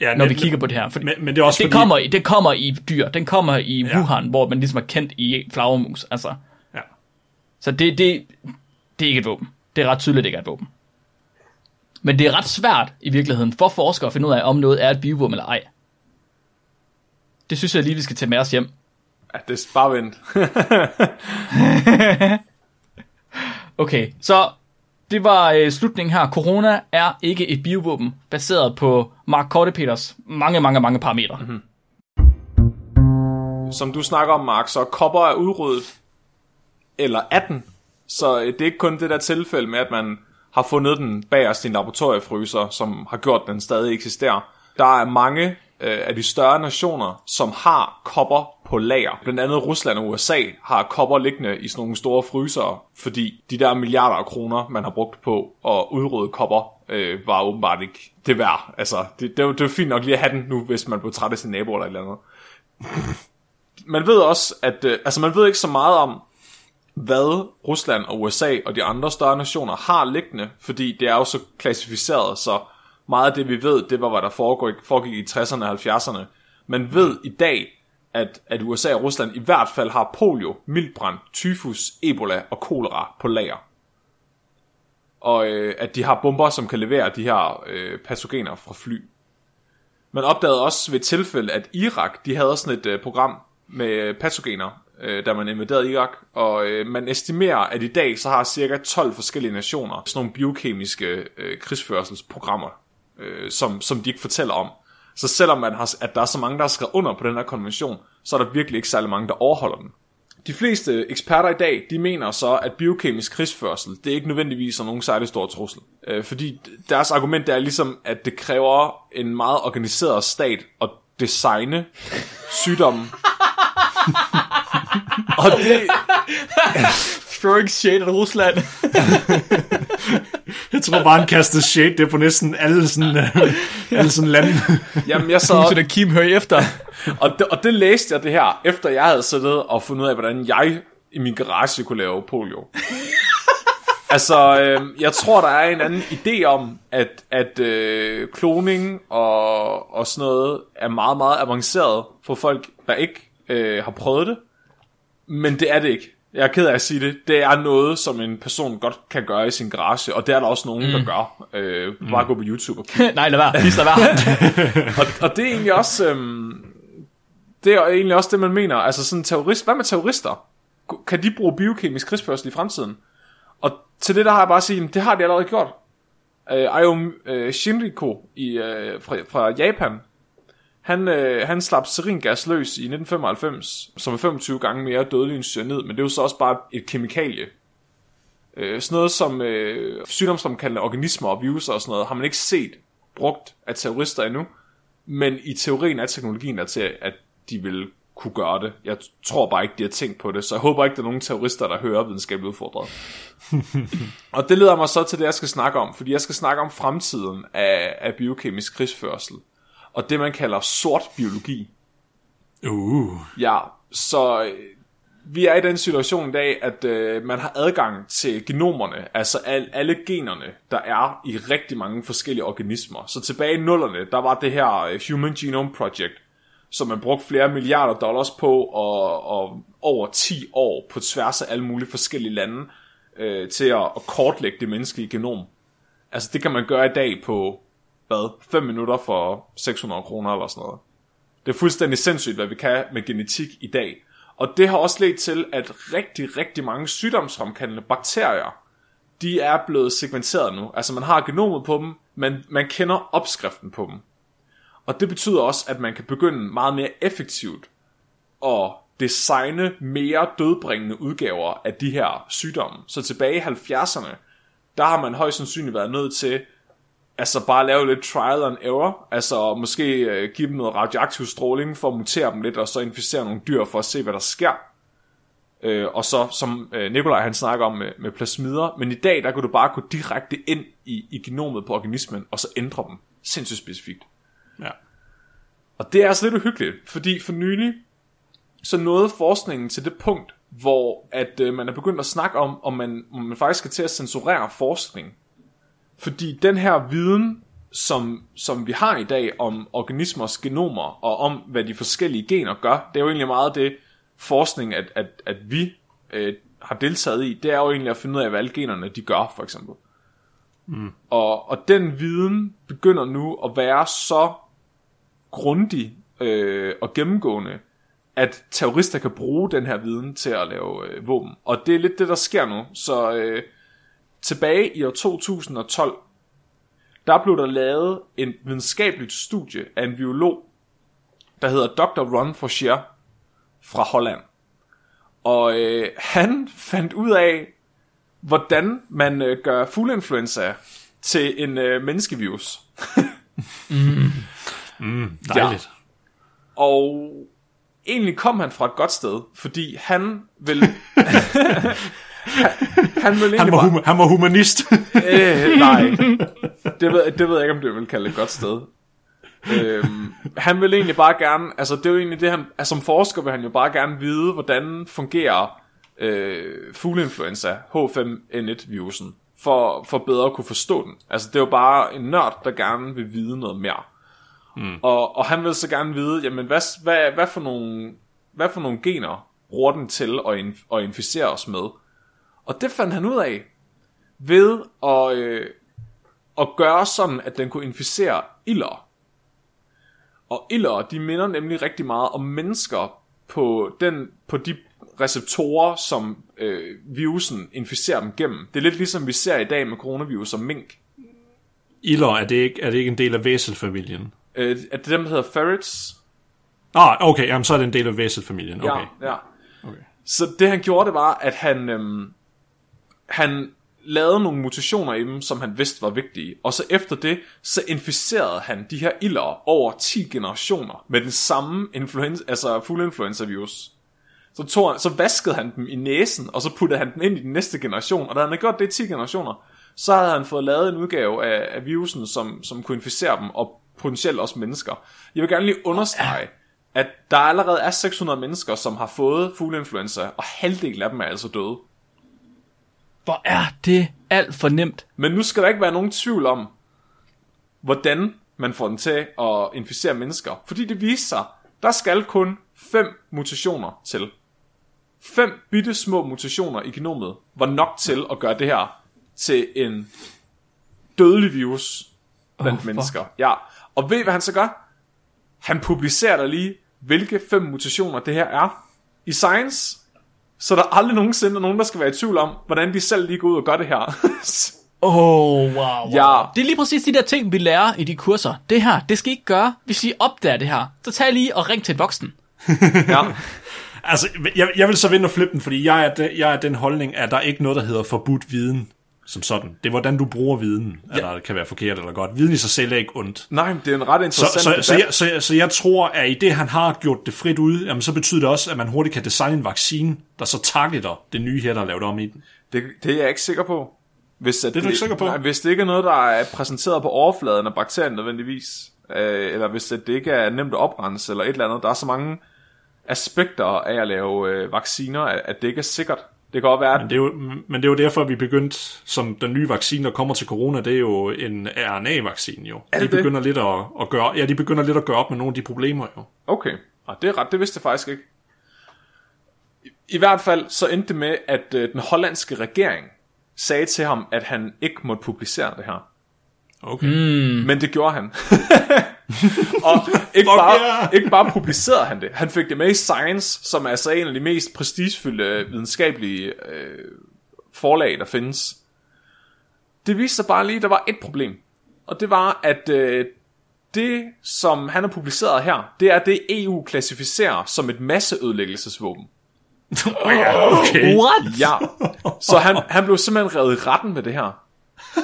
ja når vi men- kigger på det her. For Men, men det er også det, fordi, kommer, i- det kommer i dyr, den kommer i Ja. Wuhan, hvor man ligesom er kendt i flagermus, altså. Ja. Så det, det, det er ikke et våben. Det er ret tydeligt, det ikke er et våben. Men det er ret svært i virkeligheden for forskere at finde ud af, om noget er et biovåben eller ej. Det synes jeg lige, vi skal tage med os hjem. Ja, det er bare vent. *laughs* Okay, så det var øh, slutningen her. Corona er ikke et biovåben, baseret på Mark Korte-Peters mange, mange, mange parametre. Mm-hmm. Som du snakker om, Mark, så kopper er udryddet, eller 18. Så øh, det er ikke kun det der tilfælde med, at man har fundet den bagerst i en laboratoriefryser, som har gjort, at den stadig eksisterer. Der er mange øh, af de større nationer, som har kopper på lager. Blandt andet Rusland og USA har kopper liggende i sådan nogle store frysere, fordi de der milliarder af kroner, man har brugt på at udrydde kopper, øh, var åbenbart ikke det værd. Altså, det, det, var, det var fint nok lige at have den nu, hvis man blev træt af sin nabo eller et eller andet. *laughs* man ved også, at øh, altså man ved ikke så meget om, hvad Rusland og USA og de andre større nationer har liggende, fordi det er jo så klassificeret, så meget af det vi ved, det var hvad der foregik, foregik i 60'erne og 70'erne. Man ved i dag, at, at USA og Rusland i hvert fald har polio, mildbrand, tyfus, ebola og kolera på lager. Og øh, at de har bomber, som kan levere de her øh, patogener fra fly. Man opdagede også ved tilfælde, at Irak, de havde sådan et øh, program med patogener, øh, da man invaderede Irak, og øh, man estimerer, at i dag så har cirka 12 forskellige nationer sådan nogle biokemiske øh, krigsførselsprogrammer, øh, som, som de ikke fortæller om. Så selvom man har, at der er så mange, der har skrevet under på den her konvention, så er der virkelig ikke særlig mange, der overholder den. De fleste eksperter i dag, de mener så, at biokemisk krigsførsel, det er ikke nødvendigvis er nogen særlig stor trussel. Øh, fordi deres argument er ligesom, at det kræver en meget organiseret stat at designe sygdommen. *laughs* og det... *laughs* Throwing shade at Rusland. *laughs* Jeg tror bare, han kastede shade det på næsten alle sådan, uh, alle sådan lande. *laughs* Jamen, jeg så... der Kim hører efter. Og det, og det læste jeg det her, efter jeg havde siddet og fundet ud af, hvordan jeg i min garage kunne lave polio. *laughs* altså, øh, jeg tror, der er en anden idé om, at, at øh, kloning og, og sådan noget er meget, meget avanceret for folk, der ikke øh, har prøvet det. Men det er det ikke. Jeg er ked af at sige det. Det er noget, som en person godt kan gøre i sin garage, og det er der også nogen, mm. der gør. Øh, bare gå på YouTube og *laughs* Nej, lad være. Lad være. *laughs* og, og det er egentlig også øhm, det er egentlig også det man mener. Altså sådan terrorist, hvad med terrorister? Kan de bruge biokemisk krigsførsel i fremtiden? Og til det der har jeg bare at sige, det har de allerede gjort. Øh, Ayo øh, Shinriko i, øh, fra, fra Japan, han, øh, han slap seringas løs i 1995, som er 25 gange mere dødelig end cyanid, men det er jo så også bare et kemikalie. Øh, sådan noget som øh, sygdomsfremkaldende organismer og viruser og sådan noget, har man ikke set brugt af terrorister endnu. Men i teorien er teknologien der til, at de vil kunne gøre det. Jeg tror bare ikke, de har tænkt på det, så jeg håber ikke, der er nogen terrorister, der hører videnskabeligt udfordret. *laughs* og det leder mig så til det, jeg skal snakke om, fordi jeg skal snakke om fremtiden af, af biokemisk krigsførsel, og det, man kalder sort biologi. Uh. Ja, så øh, vi er i den situation i dag, at øh, man har adgang til genomerne, altså al, alle generne, der er i rigtig mange forskellige organismer. Så tilbage i nullerne, der var det her øh, Human Genome Project, som man brugte flere milliarder dollars på, og, og over 10 år på tværs af alle mulige forskellige lande, øh, til at, at kortlægge det menneskelige genom. Altså det kan man gøre i dag på, hvad, 5 minutter for 600 kroner eller sådan noget. Det er fuldstændig sindssygt, hvad vi kan med genetik i dag. Og det har også ledt til, at rigtig, rigtig mange sygdomsfremkaldende bakterier, de er blevet segmenteret nu. Altså man har genomet på dem, men man kender opskriften på dem. Og det betyder også, at man kan begynde meget mere effektivt at designe mere dødbringende udgaver af de her sygdomme. Så tilbage i 70'erne, der har man højst sandsynligt været nødt til altså bare lave lidt trial and error, altså måske øh, give dem noget radioaktiv stråling for at mutere dem lidt, og så inficere nogle dyr for at se, hvad der sker. Øh, og så, som øh, Nikolaj han snakker om med, med plasmider, men i dag, der kan du bare gå direkte ind i, i genomet på organismen, og så ændre dem sindssygt specifikt. Ja. Og det er altså lidt uhyggeligt, fordi for nylig, så nåede forskningen til det punkt, hvor at øh, man er begyndt at snakke om, om man, om man faktisk skal til at censurere forskning. Fordi den her viden, som, som vi har i dag om organismers genomer, og om hvad de forskellige gener gør, det er jo egentlig meget det forskning, at, at, at vi øh, har deltaget i, det er jo egentlig at finde ud af, hvad alle generne de gør, for eksempel. Mm. Og, og den viden begynder nu at være så grundig øh, og gennemgående, at terrorister kan bruge den her viden til at lave øh, våben. Og det er lidt det, der sker nu. Så øh, tilbage i år 2012, der blev der lavet en videnskabeligt studie af en biolog, der hedder Dr. Ron Forchier fra Holland. Og øh, han fandt ud af, hvordan man øh, gør fugleinfluenza til en øh, menneskevirus. *laughs* Dejligt. Og egentlig kom han fra et godt sted, fordi han vil... *laughs* han, han vil Han var, bare- hum- han var humanist. Øh, nej. Det ved, det ved jeg ikke, om det vil kalde et godt sted. Øhm, han vil egentlig bare gerne, altså det er jo egentlig det, han, altså som forsker vil han jo bare gerne vide, hvordan fungerer øh, fugleinfluenza H5N1-virusen, for, for bedre at kunne forstå den. Altså det er jo bare en nørd, der gerne vil vide noget mere. Mm. Og, og han vil så gerne vide, jamen hvad, hvad, hvad, for nogle, hvad for nogle gener bruger den til at, inf- at inficere os med? Og det fandt han ud af, ved at, øh, at gøre sådan, at den kunne inficere ilder. Og ilder, de minder nemlig rigtig meget om mennesker på, den, på de receptorer, som øh, virusen inficerer dem gennem. Det er lidt ligesom vi ser i dag med coronavirus og mink. Ilder, er det ikke, er det ikke en del af væselfamilien? Øh, er det dem, der hedder ferrets? Ah, okay, jamen, så er det en del af væselfamilien. Okay. Ja, ja. Okay. Så det han gjorde, det var, at han, øhm, han lavede nogle mutationer i dem, som han vidste var vigtige. Og så efter det, så inficerede han de her ilder over 10 generationer med den samme influenza, altså fugleinfluenza-virus. Så, tog han, så vaskede han dem i næsen, og så puttede han dem ind i den næste generation. Og da han havde gjort det i 10 generationer, så havde han fået lavet en udgave af, af virusen, som, som kunne inficere dem, og potentielt også mennesker. Jeg vil gerne lige understrege, at der allerede er 600 mennesker, som har fået fugleinfluenza, og halvdelen af dem er altså døde. Hvor er det alt for nemt. Men nu skal der ikke være nogen tvivl om, hvordan man får den til at inficere mennesker. Fordi det viser sig, der skal kun fem mutationer til. Fem bitte små mutationer i genomet var nok til at gøre det her til en dødelig virus blandt Oh, mennesker. Ja, og ved hvad han så gør? Han publicerer der lige, hvilke fem mutationer det her er i Science, så der aldrig nogensinde er nogen, der skal være i tvivl om, hvordan de selv lige går ud og gør det her. *laughs* Oh, wow, wow. Ja. Det er lige præcis de der ting, vi lærer i de kurser. Det her, det skal I ikke gøre, hvis I opdager det her. Så tag lige og ring til et voksen. *laughs* ja. Altså, jeg, jeg vil så vinde og flippe den, fordi jeg er, de, jeg er den holdning, at der er ikke noget, der hedder forbudt viden som sådan. Det er, hvordan du bruger viden, at der kan være forkert eller godt. Viden i sig selv er ikke ondt. Nej, det er en ret Så, interessant så, debat. så, jeg, så, så jeg tror, at i det, han har gjort det frit ud, jamen, så betyder det også, at man hurtigt kan designe en vaccine, der så targeter det nye her, der er lavet om i den. Det, det er jeg ikke sikker på. Hvis, at Det er du ikke sikker på? Nej, hvis det ikke er noget, der er præsenteret på overfladen af bakterien nødvendigvis, øh, eller hvis det ikke er nemt at oprense, eller et eller andet. Der er så mange aspekter af at lave øh, vacciner, at, at det ikke er sikkert. Det kan godt være, Men at det, er jo, men det er jo derfor, vi begyndte, som den nye vaccine, der kommer til corona, det er jo en RNA-vaccine jo. Er de det det? begynder lidt at, at gøre, ja, de begynder lidt at gøre op med nogle af de problemer jo. Okay, og det er ret, det vidste jeg faktisk ikke. I, I hvert fald så endte det med, at øh, den hollandske regering sagde til ham, at han ikke måtte publicere det her. Okay. Mm. Men det gjorde han. *laughs* og ikke bare, yeah! ikke bare publicerede han det. Han fik det med i Science, som er altså en af de mest prestigefyldte videnskabelige øh, forlag, der findes. Det viste sig bare lige, at der var et problem. Og det var, at øh, det, som han har publiceret her, det er det, EU klassificerer som et masseødelæggelsesvåben. *laughs* Okay. What? Ja, så han, han blev simpelthen revet i retten med det her.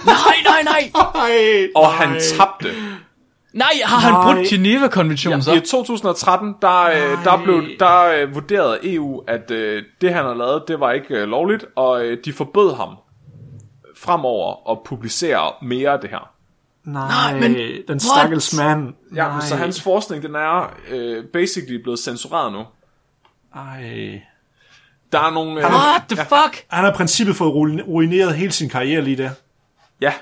Nej, nej, nej. *laughs* Ej, Og han tabte. Nej, har han Nej. brudt Geneva-konventionen så? I 2013, der, øh, der, blev, der øh, vurderede EU, at øh, det han havde lavet, det var ikke øh, lovligt, og øh, de forbød ham fremover at publicere mere af det her. Nej, men den stakkels mand. Ja, Nej. så hans forskning, den er øh, basically blevet censureret nu. Ej. Der er nogle... Øh, What the fuck? Han har i princippet fået ruin- ruineret hele sin karriere lige der. Ja,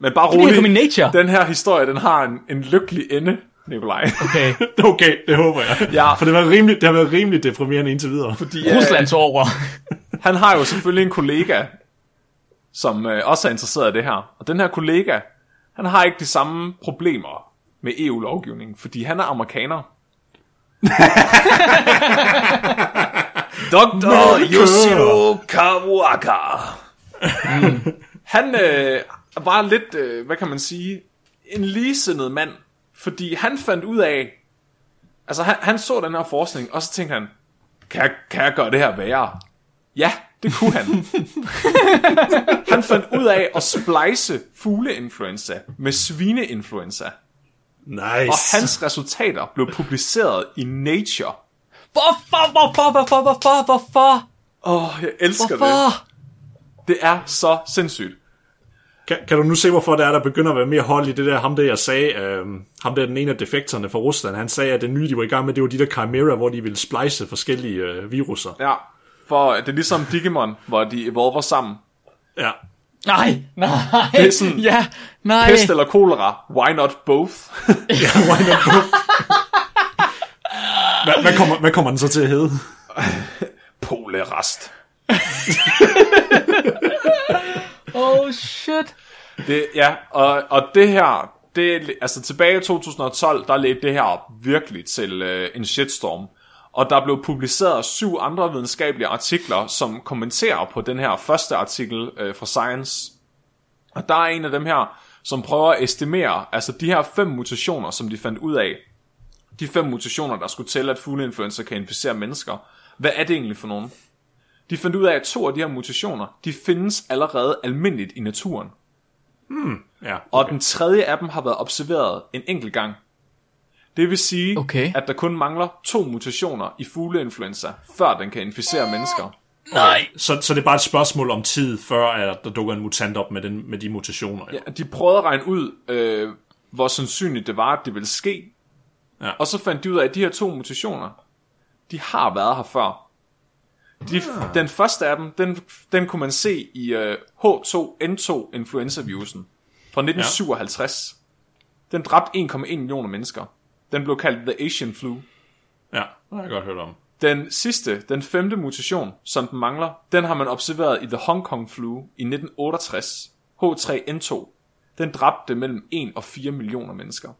men bare rolig. Nature. Den her historie, den har en, en lykkelig ende, Nikolaj. Okay. *laughs* Okay, det håber jeg. Ja. For det, var rimelig, det har været rimelig deprimerende indtil videre. Fordi, Rusland tog over. *laughs* han har jo selvfølgelig en kollega, som øh, også er interesseret i det her. Og den her kollega, han har ikke de samme problemer med EU-lovgivningen, fordi han er amerikaner. *laughs* Dr. Yoshiro Kawaka. Mm. Han øh, var lidt, øh, hvad kan man sige, en ligesindet mand, fordi han fandt ud af, altså han, han så den her forskning, og så tænkte han, kan jeg, kan jeg gøre det her værre? Ja, det kunne han. *laughs* han fandt ud af at splice fugleinfluenza med svineinfluenza. Nice. Og hans resultater blev publiceret i Nature. Hvorfor, hvorfor, hvorfor, hvorfor, hvorfor? Åh, oh, jeg elsker Hvorfor? det. Det er så sindssygt. Kan, kan du nu se, hvorfor der er, der begynder at være mere hold i det der, ham der jeg sagde, øh, ham der den ene af defekterne fra Rusland, han sagde, at det nye, de var i gang med, det var de der Chimera, hvor de ville splice forskellige øh, viruser. Ja, for det er ligesom Digimon, hvor de evolver sammen. Ja. Nej, nej. Det er sådan- Ja, nej. Pest eller kolera, why not both? *laughs* Why not both? hvad, hvad, kommer, hvad kommer den så til at hedde? Polerast. *laughs* Oh, shit. Det, ja, og, og det her, det, altså tilbage i 2012, der ledte det her virkelig til øh, en shitstorm. Og der blev publiceret syv andre videnskabelige artikler, som kommenterer på den her første artikel øh, fra Science. Og der er en af dem her, som prøver at estimere, altså de her fem mutationer, som de fandt ud af, de fem mutationer, der skulle til, at fugleinfluenza kan inficere mennesker, hvad er det egentlig for nogen? De fandt ud af, at to af de her mutationer, de findes allerede almindeligt i naturen. Ja, Og den tredje af dem har været observeret en enkelt gang. Det vil sige, Okay. at der kun mangler to mutationer i fugleinfluenza, før den kan inficere mennesker. Nej. Så, så det er bare et spørgsmål om tid, før at der dukker en mutant op med, den, med de mutationer. Ja. Ja, de prøvede at regne ud, øh, hvor sandsynligt det var, at det ville ske. Ja. Og så fandt de ud af, at de her to mutationer, de har været her før. De, Den første af dem, den, den kunne man se i øh, H2N2 influenza-virusen fra 1957. Den dræbte 1,1 millioner mennesker. Den blev kaldt The Asian Flu. ja, det har jeg godt hørt om. Den sidste, den femte mutation, som den mangler, den har man observeret i The Hong Kong Flu i 1968. H3N2. Den dræbte mellem 1 og 4 millioner mennesker.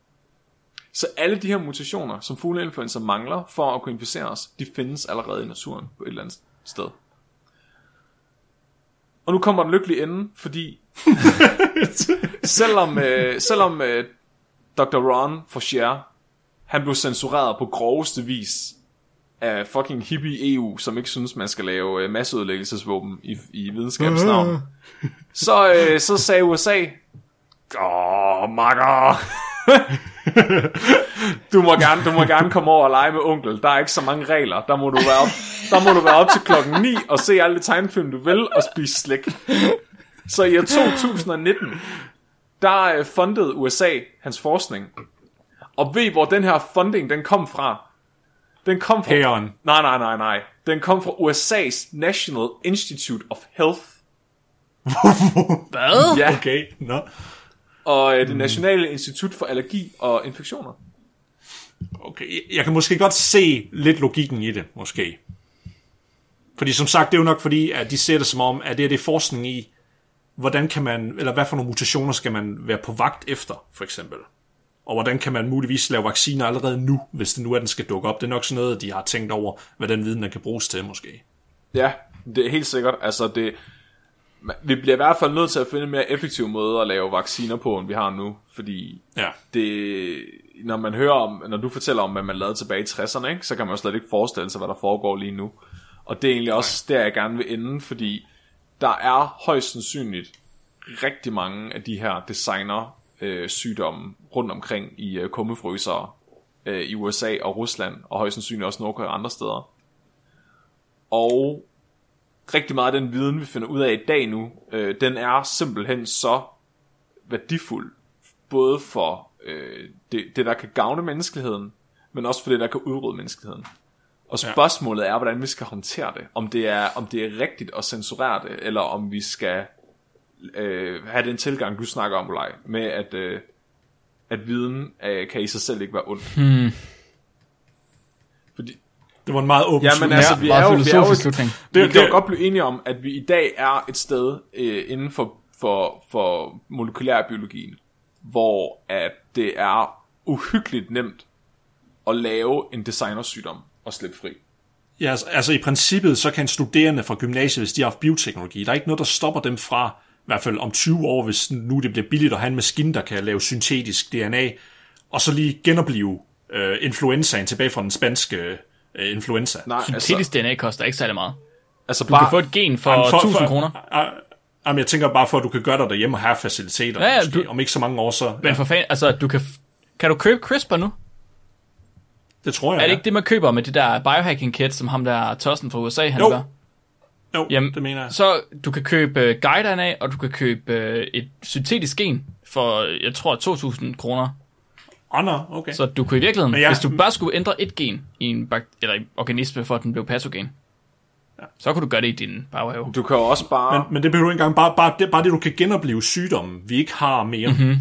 Så alle de her mutationer, som fugleinfluenza mangler for at kunne inficere os, de findes allerede i naturen på et eller andet sted. Og nu kommer den lykkelige ende, fordi *laughs* selvom, øh, selvom øh, Dr. Ron Faucher, han blev censureret på groveste vis af fucking hippie EU, som ikke synes, man skal lave øh, masseødelæggelsesvåben i, i videnskabens navn. *laughs* Så, øh, så sagde USA, Åh, makker. *laughs* *laughs* du, må gerne, du må gerne komme over og lege med onkel. Der er ikke så mange regler. Der må du være op, der må du være op til klokken 9 og se alle de tegnefilm, du vil, og spise slik. Så i år 2019, der øh, fundede USA hans forskning. Og ved hvor den her funding, den kom fra? Den kom fra... Hæren. Nej, nej, nej, nej. Den kom fra USA's National Institute of Health. *laughs* Hvad? Ja, Okay, nå. Og øh, det Nationale Institut for Allergi og Infektioner. Okay, jeg kan måske godt se lidt logikken i det, måske. Fordi som sagt, det er jo nok fordi, at de ser det som om, at det er det forskning i, hvordan kan man, eller hvad for nogle mutationer skal man være på vagt efter, for eksempel. Og hvordan kan man muligvis lave vacciner allerede nu, hvis det nu er, den skal dukke op. Det er nok sådan noget, de har tænkt over, hvad den viden, der kan bruges til, måske. Ja, det er helt sikkert. Altså, det, vi bliver i hvert fald nødt til at finde en mere effektiv måde at lave vacciner på, end vi har nu. Fordi Ja. det, når man hører om, når du fortæller om, hvad man lavede tilbage i 60'erne, ikke, så kan man jo slet ikke forestille sig, hvad der foregår lige nu. Og det er egentlig også der, jeg gerne vil ende, fordi der er højst sandsynligt rigtig mange af de her designer øh, sygdomme rundt omkring i øh, kummefrysere øh, i USA og Rusland, og højst sandsynligt også Nordkorea og andre steder. Og rigtig meget af den viden, vi finder ud af i dag nu, øh, den er simpelthen så værdifuld, både for øh, det, det, der kan gavne menneskeheden, men også for det, der kan udrydde menneskeheden. Og spørgsmålet er, hvordan vi skal håndtere det. Om det er, om det er rigtigt at censurere det, eller om vi skal øh, have den tilgang, du snakker om, Ulej, med at, øh, at viden øh, kan i sig selv ikke være ondt. Hmm. Det var en meget åben Ja, men slutning. altså, vi meget er jo, vi er jo filosofisk slutning. vi Det- kan jo det- godt blive enige om, at vi i dag er et sted øh, inden for, for, for molekylærbiologien, hvor at det er uhyggeligt nemt at lave en designersygdom og slippe fri. Ja, altså, altså i princippet, så kan studerende fra gymnasiet, hvis de har haft bioteknologi, der er ikke noget, der stopper dem fra, i hvert fald om 20 år, hvis nu det bliver billigt at have en maskine, der kan lave syntetisk DNA, og så lige genopleve øh, influenzaen tilbage fra den spanske øh, influenza. Nej, Syntetisk DNA koster ikke særlig meget. altså Du kan bare, få et gen for, Jamen, 1000 kroner. Ah, Jamen, jeg tænker bare for, at du kan gøre dig derhjemme og have faciliteter. Ja, ja, måske. du- Om ikke så mange år, så... Men for fanden, altså, du kan, kan du købe CRISPR nu? det tror jeg, Er det ja. ikke det, man køber med det der biohacking kit, som ham der Tossen fra USA, han Jo. gør? Jo, Jamen, det mener jeg. Så du kan købe uh, guide-DNA, og du kan købe uh, et syntetisk gen for, jeg tror, 2.000 kroner. Åh, oh, no, okay. Så du kunne i virkeligheden, Men jeg- hvis du bare skulle ændre et gen i en, bak- eller en organisme, for at den blev patogen, ja. så kunne du gøre det i din baghave. du kan også bare... Men, men det behøver du ikke engang, bare, bare, det, bare det, du kan genopleve sygdomme, vi ikke har mere. Mhm. Mm-hmm.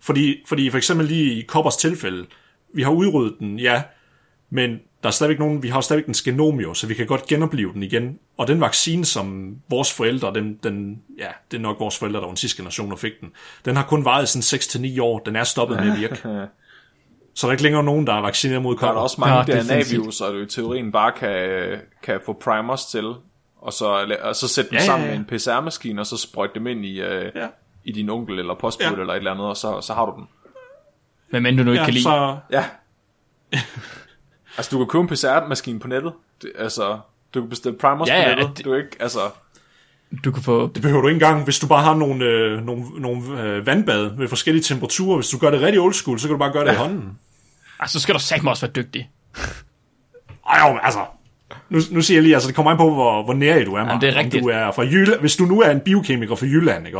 Fordi, fordi for eksempel lige i Koppers tilfælde, vi har udryddet den, ja, men der er stadigvæk nogen, vi har stadigvæk den genom jo, så vi kan godt genopleve den igen. Og den vaccine, som vores forældre, den, den, ja, det er nok vores forældre, der var den sidste generation, der fik den, den har kun varet sådan 6-9 år, den er stoppet med at virke. *laughs* Så der er ikke længere nogen, der er vaccineret mod Der er kopper. der også mange Ja, det er DNA-virus, du i teorien bare kan, kan få primers til, og så, og så sætte dem Ja, ja, sammen ja. med en PCR-maskine, og så sprøjte dem ind i, øh, Ja. i din onkel eller postbud Ja. eller et eller andet, og så, så har du den. Men men du nu ikke Ja, kan lide. så, Ja. *laughs* altså, du kan købe en PCR-maskine på nettet. Det, altså, du kan bestille primers Ja, på nettet. det- Du ikke, altså... Du kan få... Det behøver du ikke engang, hvis du bare har nogle, øh, nogle, nogle øh, vandbad med forskellige temperaturer. Hvis du gør det rigtig old school, så kan du bare gøre det ja. i hånden. Ah, så skal du satme også være dygtig. Ej, jo, altså. Nu, nu siger jeg lige, altså det kommer an på, hvor, hvor nær du er, Mark. det er Om rigtigt. Du er fra Jylland, hvis du nu er en biokemiker fra Jylland, ikke?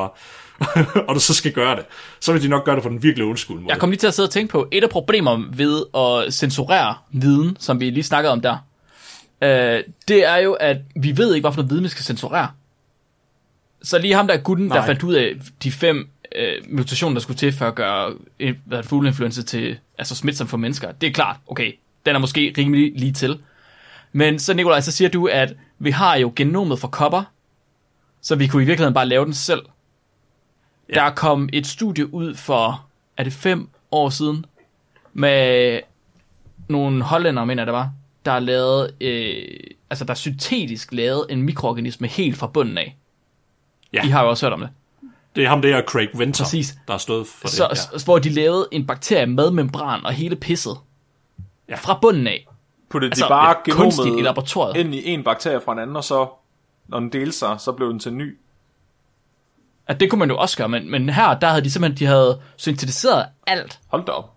*laughs* og du så skal gøre det, så vil de nok gøre det på den virkelig school måde. Jeg kom lige til at sidde og tænke på, et af problemerne ved at censurere viden, som vi lige snakkede om der, øh, det er jo, at vi ved ikke, hvorfor noget viden vi skal censurere. Så lige ham der gutten, der Nej. fandt ud af de fem øh, mutationer, der skulle til for at gøre en hvad, fugleinfluenza til altså smitsom for mennesker. Det er klart, okay, den er måske rimelig lige til. Men så Nikolaj, så siger du, at vi har jo genomet for kopper, så vi kunne i virkeligheden bare lave den selv. Ja. Der kom et studie ud for, er det fem år siden, med nogle hollændere, mener det var, der er lavet, øh, altså der er syntetisk lavet en mikroorganisme helt fra bunden af. Ja. I har jo også hørt om det. Det er ham der, Craig Venter, Præcis. der har stået for Så, det. Ja. Hvor de lavede en bakterie med membran og hele pisset. Ja. Fra bunden af. Puttede Altså, de bare genomet i laboratoriet. ind i en bakterie fra en anden, og så, når den delte sig, så blev den til ny. At det kunne man jo også gøre, men, men her, der havde de simpelthen, de havde syntetiseret alt. Hold da op.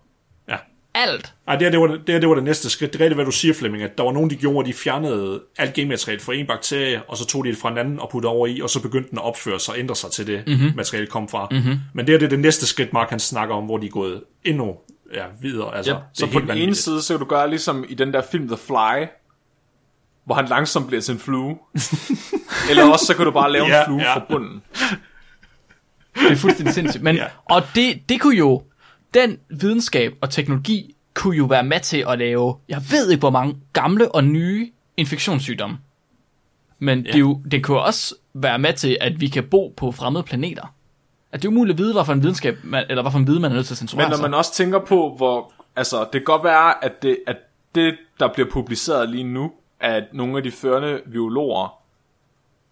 ja. Alt. Ej, det, her, det, var, det, her, det var det næste skridt. Det er rigtigt, hvad du siger, Flemming, at der var nogen, de gjorde, de fjernede alt genmateriale fra en bakterie, og så tog de det fra en anden og puttede over i, og så begyndte den at opføre sig og ændre sig til det mm-hmm. materiale kom fra. Mm-hmm. Men det her det er det næste skridt, Mark han snakker om, hvor de er gået endnu ja, videre. Altså, Ja, det Så på den ene vanvittigt. side, så kan du gøre ligesom i den der film The Fly, hvor han langsomt bliver til en flue. *laughs* Eller også så kan du bare lave Ja, en flue ja. fra bunden. Det er fuldstændig sindssygt. Men, Ja. Og det, det kunne jo, den videnskab og teknologi kunne jo være med til at lave, jeg ved ikke hvor mange gamle og nye infektionssygdomme. Men ja. det, jo, det kunne også være med til, at vi kan bo på fremmede planeter. At det er umuligt at vide, hvorfor en videnskab, man, eller hvorfor en viden, man er nødt til at censurere Men når sig. man også tænker på, hvor... Altså, det kan godt være, at det, at det, der bliver publiceret lige nu, at nogle af de førende biologer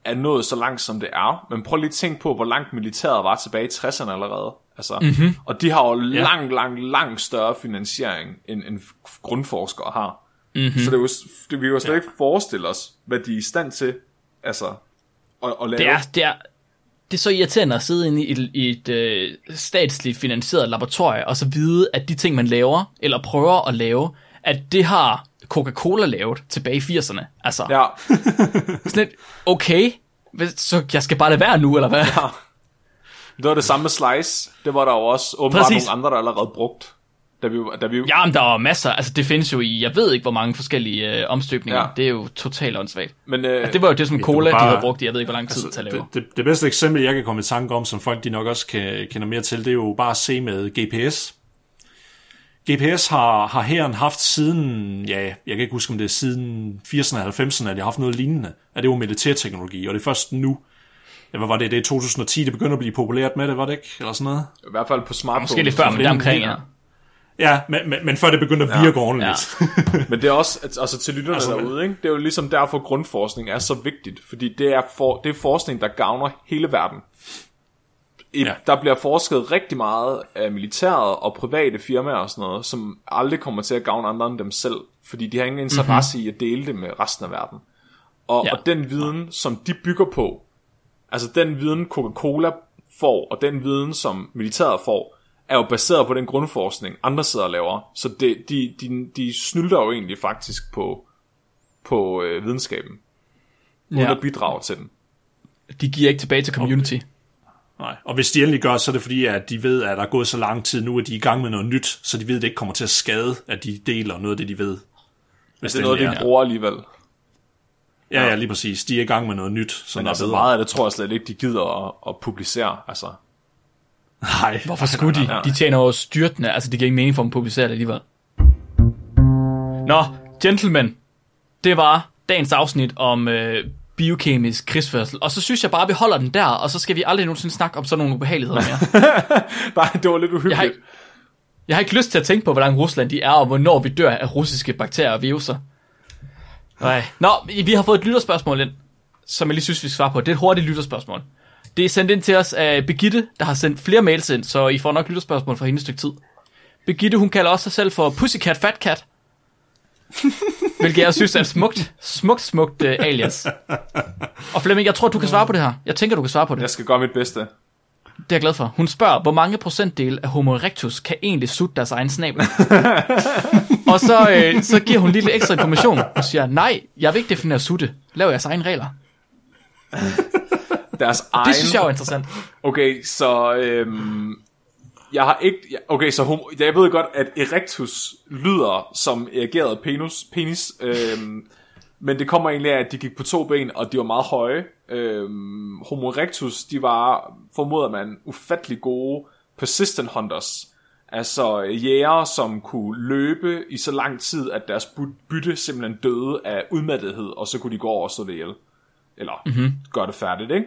er nået så langt, som det er. Men prøv lige at tænke på, hvor langt militæret var tilbage i 60'erne allerede. Altså, mm-hmm. Og de har jo langt, langt, langt større finansiering, end, end grundforskere har. Mm-hmm. Så det er jo, det, vi kan jo slet ja. ikke forestille os, hvad de er i stand til altså, at, at lave. det, er, det, er, det er så irriterende at sidde inde i et, i et øh, statsligt finansieret laboratorium, og så vide, at de ting, man laver, eller prøver at lave, at det har Coca-Cola lavet tilbage i 80'erne. Altså, Ja, *laughs* sådan lidt, okay, så jeg skal bare lade være nu, eller hvad? Ja. det var det samme med Slice. Det var der jo også åbenbart Præcis. nogle andre, der allerede brugt. Da vi, da vi, Jamen, der er masser, altså det findes jo i, jeg ved ikke, hvor mange forskellige øh, omstøbninger. Ja. Det er jo totalt åndssvagt. men øh, Altså, det var jo det, som cola, bare- de havde brugt i, jeg ved ikke, hvor lang tid til at lave. Det, det, det bedste eksempel, jeg kan komme i tanke om, som folk de nok også kan, kender mere til, det er jo bare at se med GPS. GPS har, har herren haft siden, ja, jeg kan ikke huske, om det er siden 80'erne og 90'erne, at de har haft noget lignende. At det var militærteknologi, og det er først nu, ja, hvad var det, det er 2010, det begynder at blive populært med det, var det ikke? Eller sådan noget? I hvert fald på smartphone. Måske lidt før, men det er omkring, ja. Ja, men, men, men før det begyndte at virke ja, ordentligt. Ja. *laughs* Men det er også, at- altså til lytterne altså, derude, ikke? det er jo ligesom derfor grundforskning er så vigtigt, fordi det er, for, det er forskning, der gavner hele verden. I, Ja. Der bliver forsket rigtig meget af militæret og private firmaer og sådan noget, som aldrig kommer til at gavne andre end dem selv, fordi de har ingen interesse mm-hmm. i at dele det med resten af verden. Og, Ja. og den viden, som de bygger på, altså den viden Coca-Cola får, og den viden, som militæret får, er jo baseret på den grundforskning, andre sidder og laver. Så det, de, de, de snylder jo egentlig faktisk på, på øh, videnskaben, uden Ja. at bidrage til den. De giver ikke tilbage til community. Nej. Og hvis de endelig gør, så er det fordi, at de ved, at der er gået så lang tid nu, at de er i gang med noget nyt, så de ved, at det ikke kommer til at skade, at de deler noget af det, de ved. Hvis Det er noget, de bruger alligevel. Ja, ja, lige præcis. De er i gang med noget nyt, som Men der altså er bedre. meget af det tror jeg slet ikke, de gider at, at publicere. Altså, Nej. Hvorfor *laughs* skulle de? De tjener jo styrtende, altså det giver ingen mening for dem at publicere det alligevel. Nå, gentlemen, det var dagens afsnit om øh, biokemisk krigsførsel. Og så synes jeg bare, at vi holder den der, og så skal vi aldrig nogensinde snakke om sådan nogle ubehageligheder mere. *laughs* nej, det var lidt uhyggeligt. Jeg har, ikke, jeg har ikke lyst til at tænke på, hvor lang Rusland de er, og hvornår vi dør af russiske bakterier og viruser. Nej. Nå, vi har fået et lytterspørgsmål ind, som jeg lige synes, vi skal svare på. Det er et hurtigt lytterspørgsmål. Det er sendt ind til os af Begitte, der har sendt flere mails ind, så I får nok lytterspørgsmål fra hende et stykke tid. Begitte, hun kalder også sig selv for Pussycat Fat Cat. *laughs* Hvilket jeg synes er et smukt, smukt, smukt uh, alias. Og Flemming, jeg tror, du kan svare på det her. Jeg tænker, du kan svare på det. Jeg skal gøre mit bedste. Det er jeg glad for. Hun spørger, hvor mange procentdel af Homo erectus kan egentlig sutte deres egen snabel? *laughs* og så, øh, så giver hun lidt ekstra information. Hun siger, nej, jeg vil ikke definere sutte. Lav jeres egne regler. Deres egen... Det synes jeg er interessant. Okay, så øhm, jeg har ikke... Okay, så homo, jeg ved godt, at erectus lyder som erigeret penis, penis øhm, men det kommer egentlig af, at de gik på to ben, og de var meget høje. Øhm, homo erectus, de var, formoder man, ufattelig gode persistent hunters. Altså jæger, som kunne løbe i så lang tid, at deres bytte simpelthen døde af udmattethed, og så kunne de gå over og slå det ihjel. Eller mm-hmm. gøre det færdigt, ikke?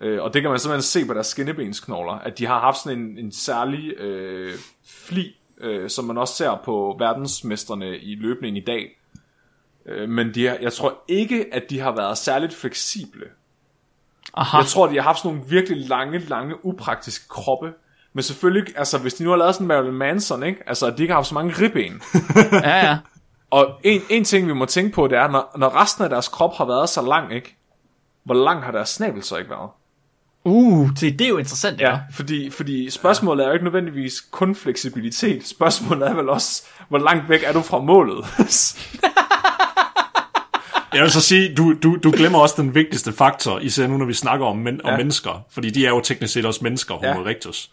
Øh, og det kan man simpelthen se på deres skinnebensknogler, at de har haft sådan en, en særlig øh, fli, øh, som man også ser på verdensmestrene i løbningen i dag. Øh, men de har, jeg tror ikke, at de har været særligt fleksible. Aha, Jeg tror, de har haft sådan nogle virkelig lange, lange, upraktiske kroppe. Men selvfølgelig, altså hvis de nu har lavet sådan en Marilyn Manson, ikke? Altså at de ikke har haft så mange ribben. *laughs* ja, ja. Og en, en ting, vi må tænke på, det er, når, når resten af deres krop har været så lang, ikke? Hvor lang har deres snabel så ikke været? Uh, det, det er jo interessant, Ja, fordi, fordi spørgsmålet er jo ikke nødvendigvis kun fleksibilitet. Spørgsmålet er vel også, hvor langt væk er du fra målet? *laughs* Jeg vil så sige, du, du, du glemmer også den vigtigste faktor, især nu, når vi snakker om, men, om Ja. mennesker. Fordi de er jo teknisk set også mennesker, homo Ja. erectus.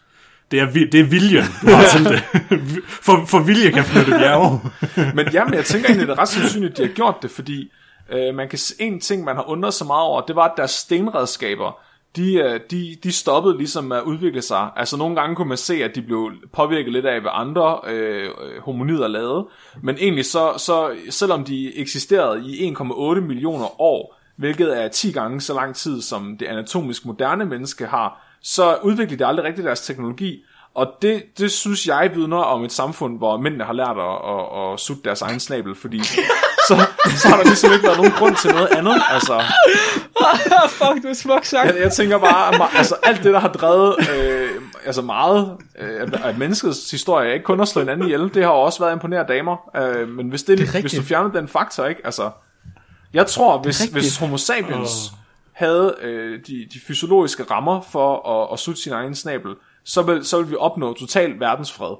Det er, det er viljen, du har til det. *laughs* For, for vilje kan flytte bjerge. *laughs* Men jamen, jeg tænker egentlig, at det er ret sandsynligt, at de har gjort det, fordi øh, man kan en ting, man har undret sig meget over, det var, at deres stenredskaber, de, øh, de, de stoppede ligesom med at udvikle sig. Altså nogle gange kunne man se, at de blev påvirket lidt af, hvad andre øh, øh hominider lavede. Men egentlig så, så, selvom de eksisterede i 1,8 millioner år, hvilket er 10 gange så lang tid, som det anatomisk moderne menneske har, så udviklede de aldrig rigtig deres teknologi. Og det, det synes jeg vidner om et samfund, hvor mændene har lært at, at, at sutte deres egen snabel, fordi *laughs* så, så har der ligesom ikke været nogen grund til noget andet. Altså, Fuck, det er smukt sagt. jeg, jeg tænker bare, altså, alt det, der har drevet øh, altså meget øh, af- menneskets historie, ikke kun at slå hinanden ihjel, det har også været at imponere damer. Øh, men hvis, det, det hvis du fjerner den faktor, ikke? Altså, jeg tror, hvis, hvis homo sapiens havde øh, de, de fysiologiske rammer for at, at sutte sin egen snabel, så vil, så vil vi opnå total verdensfred.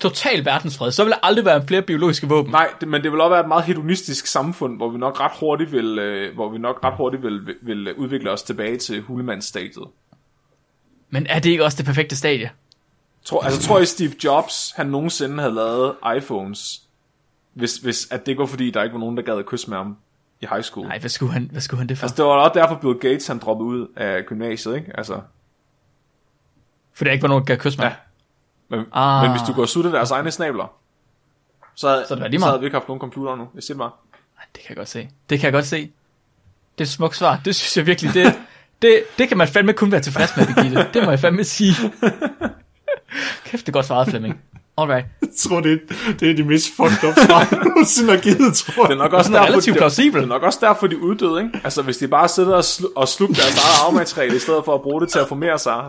Total verdensfred. Så vil der aldrig være flere biologiske våben. Nej, det, men det vil også være et meget hedonistisk samfund, hvor vi nok ret hurtigt vil, øh, hvor vi nok ret hurtigt vil, vil, udvikle os tilbage til hulemandsstadiet. Men er det ikke også det perfekte stadie? Tror, altså, tror I Steve Jobs, han nogensinde havde lavet iPhones, hvis, hvis at det ikke var fordi, der ikke var nogen, der gad at kysse med ham i high school? Nej, hvad skulle han, hvad skulle han det for? Altså, det var også derfor Bill Gates, han droppede ud af gymnasiet, ikke? Altså, For der ikke var nogen, der gav kysse mig. Ja. Men, Ah. men hvis du går og sutter deres egne snabler, så, havde, Så er det lige så havde vi ikke haft nogen computer nu. Jeg siger det bare. Det kan jeg godt se. Det kan jeg godt se. Det er et smukt svar. Det synes jeg virkelig, det, det, det kan man fandme kun være tilfreds med, Birgitte. Det må jeg fandme sige. Kæft, det er godt svaret, Flemming. Alright. Jeg tror, det er, det er de mest fucked up svar, jeg nogensinde har givet, tror Det er jeg. nok også er derfor, relativt det, plausibel. det er nok også derfor, de uddøde, ikke? Altså, hvis de bare sidder og, slu- og slukker deres eget afmateriale, i stedet for at bruge det til at formere sig.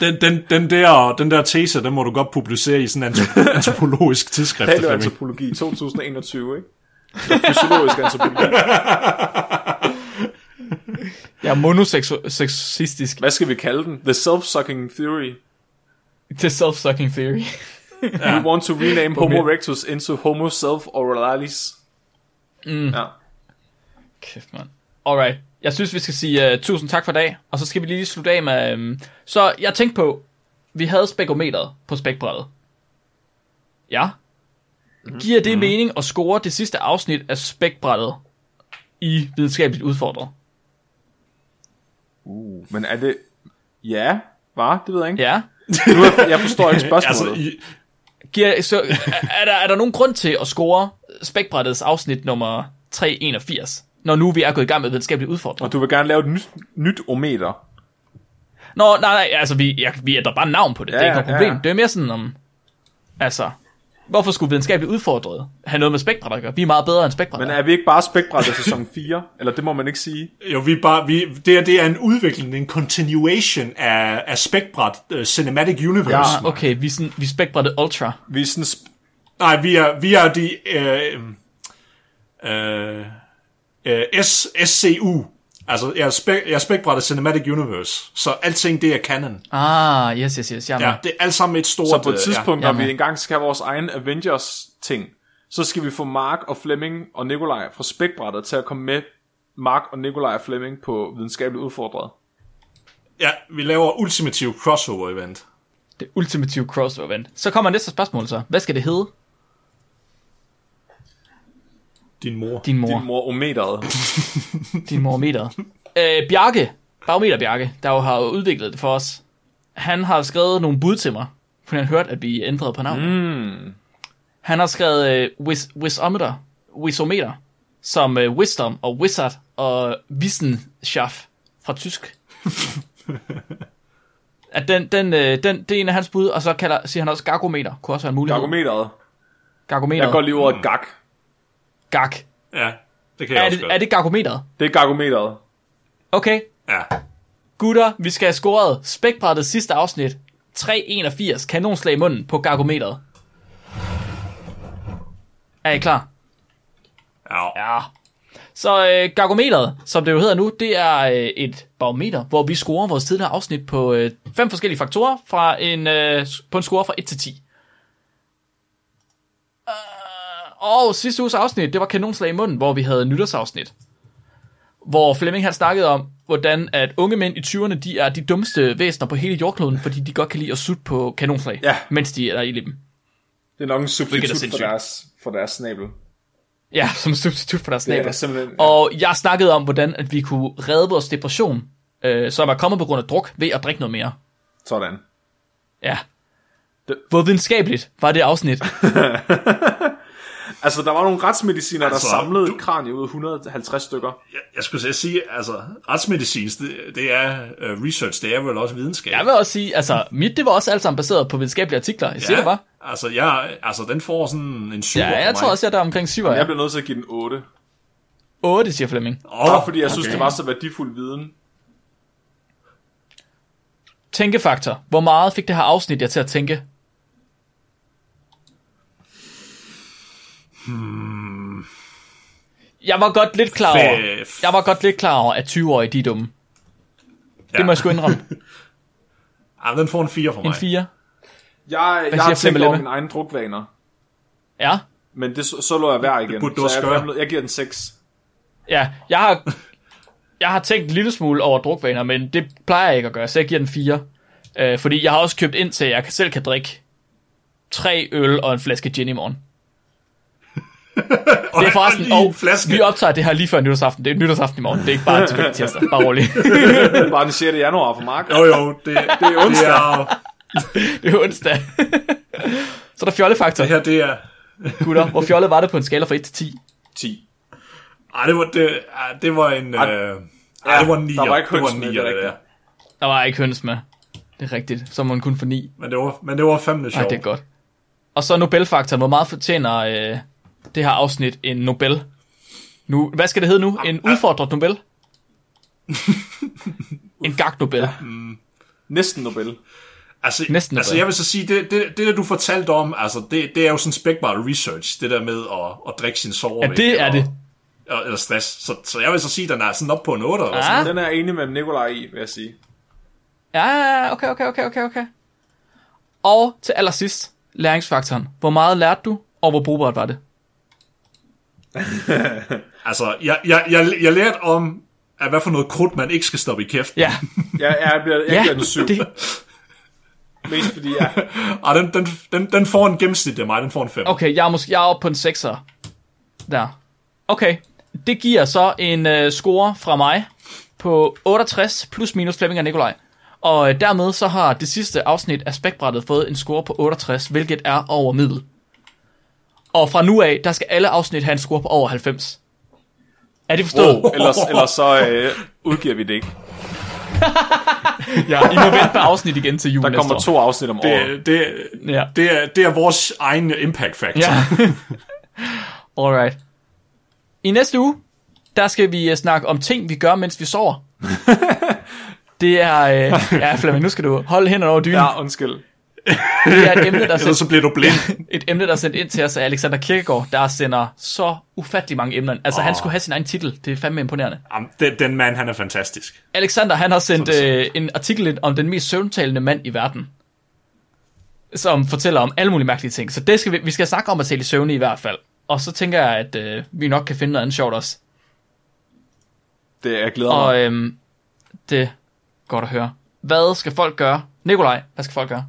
Den, den, den, der, den der tese, den må du godt publicere i sådan en antro- *laughs* antropologisk tidsskrift. Paleoantropologi 2021, ikke? Fysiologisk antropologi. *laughs* Jeg er monoseksistisk. Hvad skal vi kalde den? The self-sucking theory. til self-sucking theory. *laughs* We want to rename Homo erectus into Homo self-auralis. Mm. Ja. Kæft, mand. Alright. Jeg synes, vi skal sige uh, tusind tak for dag, og så skal vi lige slutte af med... Um, så jeg tænkte på, vi havde spekometeret på spækbrættet. Ja. Giver det mening at score det sidste afsnit af spækbrættet i videnskabeligt udfordret? Uh, men er det... Ja, var Det ved jeg ikke. Ja. *laughs* Nu jeg forstår ikke *laughs* spørgsmålet. Altså, i, Giver, så, er, er, der, er der nogen grund til at score spækbrættets afsnit nummer 381, når nu vi er gået i gang med videnskabeligt udfordret? og du vil gerne lave et nyt, nyt ometer. Nå, nej, nej, altså vi, jeg, vi ændrer bare navn på det, ja, det er ikke noget problem. ja. Det er mere sådan om, altså, hvorfor skulle videnskabeligt udfordret have noget med spækbræt at gøre? Vi er meget bedre end spækbræt. Men er vi ikke bare spækbrættet sæson *laughs* 4? Eller det må man ikke sige. jo, vi er bare, vi, det, er, det er en udvikling, en continuation af, af Specbrat uh, Cinematic Universe. Ja. Okay, vi er, sådan, vi er ultra. Vi er sådan... Sp- Nej, vi er, vi er de øh, øh, øh, S, SCU. Altså, jeg er, spek, jeg er spækbrættet Cinematic Universe. Så alting, det er canon. Ah, yes, yes, yes, er Ja, det er alt sammen et stort... så på et øh, tidspunkt, ja, når vi engang skal have vores egen Avengers-ting, så skal vi få Mark og Flemming og Nikolaj fra spækbrættet til at komme med Mark og Nikolaj og Flemming på videnskabeligt udfordret. Ja, vi laver ultimativ crossover-event. Det ultimative crossover event. Så kommer næste spørgsmål så. Hvad skal det hedde? Din mor. Din mor. Din mor ometeret. *laughs* Din mormeter. øh, Bjarke, Barometer Bjarke, der jo har udviklet det for os, han har skrevet nogle bud til mig, for han har hørt, at vi ændrede på navnet. Mm. Han har skrevet øh, wis, Wisometer, Wisometer, som øh, Wisdom og Wizard og Wissenschaft fra tysk. *laughs* at den, den, øh, den, det er en af hans bud, og så kalder, siger han også Gargometer, kunne også være en mulighed. Gargometeret. Gargometer. Jeg kan godt lide ordet gak. Ja, det kan jeg Er også det, godt. er det Gargometeret? Det er gargometeret. Okay, Ja. Gutter, vi skal have scoret spækbrættet sidste afsnit. 381 kanonslag i munden på gargometeret. Er I klar? Ja. Ja. Så øh, gargometeret, som det jo hedder nu, det er øh, et barometer, hvor vi scorer vores tidligere afsnit på øh, fem forskellige faktorer fra en, øh, på en score fra 1 til 10. Uh, og sidste uges afsnit, det var kanonslag i munden, hvor vi havde nytårsafsnit. Hvor Flemming han snakkede om, hvordan at unge mænd i 20'erne, de er de dummeste væsener på hele jordkloden, fordi de godt kan lide at sutte på kanonslag, Ja. mens de er der i lippen. Det er nok en substitut for deres, for deres snabel. Ja, *laughs* som substitut for deres er snabel. simpelthen... Og jeg snakkede om, hvordan at vi kunne redde vores depression, øh, som er kommet på grund af druk, ved at drikke noget mere. Sådan. Ja. Hvor videnskabeligt var det afsnit? *laughs* Altså, der var nogle retsmediciner, Altså, der samlede du- kranie ud af 150 stykker. Jeg, jeg skulle sige, altså, retsmedicin, det, det er uh, research, det er vel også videnskab. Jeg vil også sige, altså, mit det var også alt sammen baseret på videnskabelige artikler. Jeg siger det bare. Altså, jeg, altså, den får sådan en syver Ja, for jeg tror også, jeg er der omkring 7. Jeg Ja. bliver nødt til at give den 8. 8, siger Flemming. Åh, Bare fordi jeg synes, det var så værdifuld viden. Tænkefaktor. Hvor meget fik det her afsnit jer til at tænke? Jeg var godt lidt klar over, Fæf. jeg var godt lidt klar over, at 20-årige de er dumme. Det Ja. må jeg sgu indrømme. Ja, *laughs* den får en 4 for mig. En 4. Jeg, jeg siger har tænkt over mine egne drukvaner. Ja. Men det, så, så lå jeg værd igen. burde du så også jeg, gøre. jeg, jeg giver den 6. Ja, jeg har, jeg har tænkt en lille smule over drukvaner, men det plejer jeg ikke at gøre, så jeg giver den 4. Øh, fordi jeg har også købt ind til, at jeg kan- selv kan drikke tre øl og en flaske gin i morgen. Det er forresten, og flaske. vi optager det her lige før nytårsaften. Det er nytårsaften i morgen. Det er ikke bare en *laughs* tilfældig tirsdag. Bare rolig. *laughs* Bare den 6. januar for Mark. Jo, jo, det, det er onsdag. Det er, det er onsdag. *laughs* Så er der fjollefaktor. Det her, det er... Gutter, hvor fjollet var det på en skala fra 1 til 10? 10. Ej, det var, det, ej, det var en... Ej, øh, ej, det var en nier. der var ikke høns med, det er der. var ikke høns med. Det er rigtigt. Så må man kun få 9. Men det var, men det var fandme sjovt. det er godt. Og så Nobelfaktoren. Hvor meget fortjener øh, det her afsnit en Nobel? Nu, hvad skal det hedde nu? En udfordret Nobel? *laughs* en gag Nobel. Næsten Nobel. Altså, Næsten altså jeg vil så sige, det, det, det der du fortalte om, altså, det, det er jo sådan spækbart research, det der med at, at drikke sin sover Ja, det er det. Og, eller stress. Så, så jeg vil så sige, den er sådan op på en 8 eller Ah. sådan. Den er enig med Nikolaj i, vil jeg sige. Ja, okay, okay, okay, okay, okay. Og til allersidst, læringsfaktoren. Hvor meget lærte du, og hvor brugbart var det? *laughs* Altså, jeg, jeg, jeg, jeg lærte om, at hvad for noget krudt, man ikke skal stoppe i kæft. Ja, *laughs* Jeg, jeg, bliver, jeg ja giver den 7. det, Mest fordi jeg... Og *laughs* den, den, den, den får en gennemsnit af mig, den får en 5. okay, jeg er, måske, jeg er oppe på en 6'er. Der. Okay, det giver så en øh, score fra mig på 68 plus minus Flemming og Nikolaj. Og øh, dermed så har det sidste afsnit af Spækbrættet fået en score på 68, hvilket er over middel. Og fra nu af, der skal alle afsnit have en score på over 90. Er det forstået? Wow. Ellers, ellers så øh, udgiver vi det ikke. *laughs* Ja, I må vente med afsnit igen til jul Der næste kommer år. to afsnit om året. Det, det, Ja. det, er, det er vores egen impact factor. Ja. *laughs* Alright. I næste uge, der skal vi uh, snakke om ting, vi gør, mens vi sover. *laughs* Det er... Uh, ja, Flemming, nu skal du holde hænderne over dynen. Ja, undskyld. Det er et emne, der er sendt, så bliver du blind. et emne, der er sendt ind til os af Alexander Kirkegaard, der sender så ufattelig mange emner. Altså, oh. han skulle have sin egen titel. Det er fandme imponerende. Jamen, den, den mand, han er fantastisk. Alexander, han har sendt øh, en artikel ind om den mest søvntalende mand i verden. Som fortæller om alle mulige mærkelige ting. Så det skal vi, vi skal snakke om at tale i søvne i hvert fald. Og så tænker jeg, at øh, vi nok kan finde noget andet sjovt også. Det jeg glæder mig. Og øhm, det er godt at høre. Hvad skal folk gøre? Nikolaj, hvad skal folk gøre?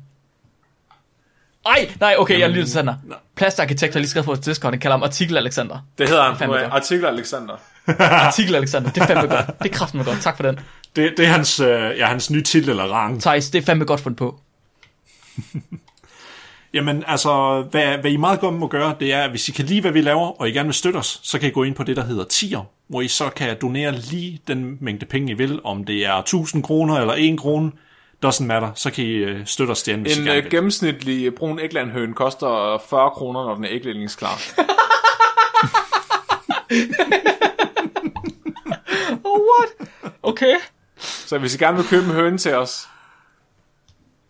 Ej, nej, okay, jeg lytter til Sander. Plastarkitekt har lige skrevet på Discord, han kalder ham Artikel Alexander. Det hedder han godt. artikel Alexander. *laughs* Artikel Alexander, det er fandme godt. Det er kraften godt. Tak for den. Det, det er hans, øh, ja, hans nye titel eller rang. Thijs, det er fandme godt fundet på. *laughs* Jamen, altså, hvad, hvad I meget godt må gøre, det er, at hvis I kan lide, hvad vi laver, og I gerne vil støtte os, så kan I gå ind på det, der hedder tier, hvor I så kan donere lige den mængde penge, I vil, om det er 1000 kroner eller 1 krone, doesn't matter, så kan I øh, støtte os derinde, hvis I En gerne øh, vil. gennemsnitlig brun æglandhøn koster 40 kroner, når den er æglægningsklar. *laughs* Oh, what? Okay. Så hvis I gerne vil købe en høne til os,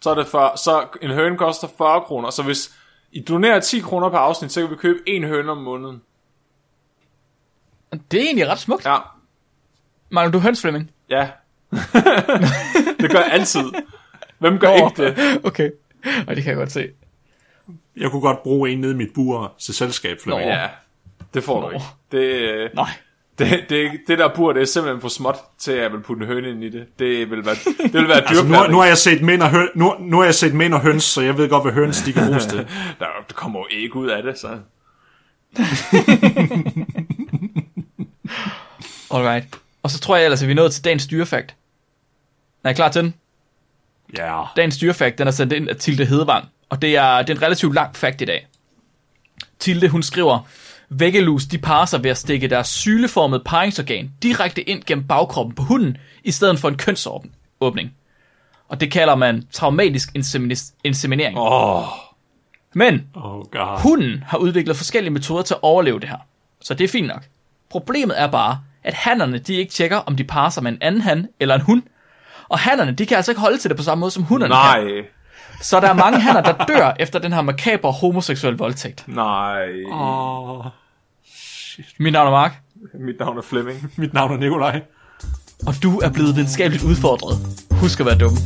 så er det for, så en høne koster 40 kroner. Så hvis I donerer 10 kroner per afsnit, så kan vi købe en høne om måneden. Det er egentlig ret smukt. Ja, Mangler du høns, Flemming? ja. *laughs* det gør jeg altid. Hvem gør ikke det? Okay. Og det kan jeg godt se. Jeg kunne godt bruge en nede i mit bur til selskab, Flemming. Ja, det får du Nå. ikke. Det, øh, Nej. det, det, det der bur, det er simpelthen for småt til, at jeg vil putte en høne ind i det. Det vil være, det vil være *laughs* Altså, nu, nu, har jeg set mænd og høn, nu, nu har jeg set mænd og høns, så jeg ved godt, hvad høns de kan bruges til. *laughs* Der, der kommer jo ikke ud af det, så... Alright. Og så tror jeg ellers, at vi er nået til dagens dyrefakt. Er I klar til den? Ja. Dagens dyrefakt, den er sendt ind af Tilde Hedevang. Og det er, det er en relativt lang fakt i dag. Tilde, hun skriver, Væggelus, de parer sig ved at stikke deres syleformede paringsorgan direkte ind gennem bagkroppen på hunden, i stedet for en kønsåbning. Og det kalder man traumatisk inseminering. Åh, Men Oh god. hunden har udviklet forskellige metoder til at overleve det her. Så det er fint nok. Problemet er bare, at hannerne de ikke tjekker, om de parer sig med en anden han eller en hund. Og hannerne, de kan altså ikke holde til det på samme måde, som hunderne kan. nej, Så der er mange hanner, der dør *laughs* efter den her makaber homoseksuel voldtægt. nej. Oh, Mit navn er Mark, Mit navn er Flemming. mit navn er Nikolaj. og du er blevet videnskabeligt udfordret. Husk at være dum.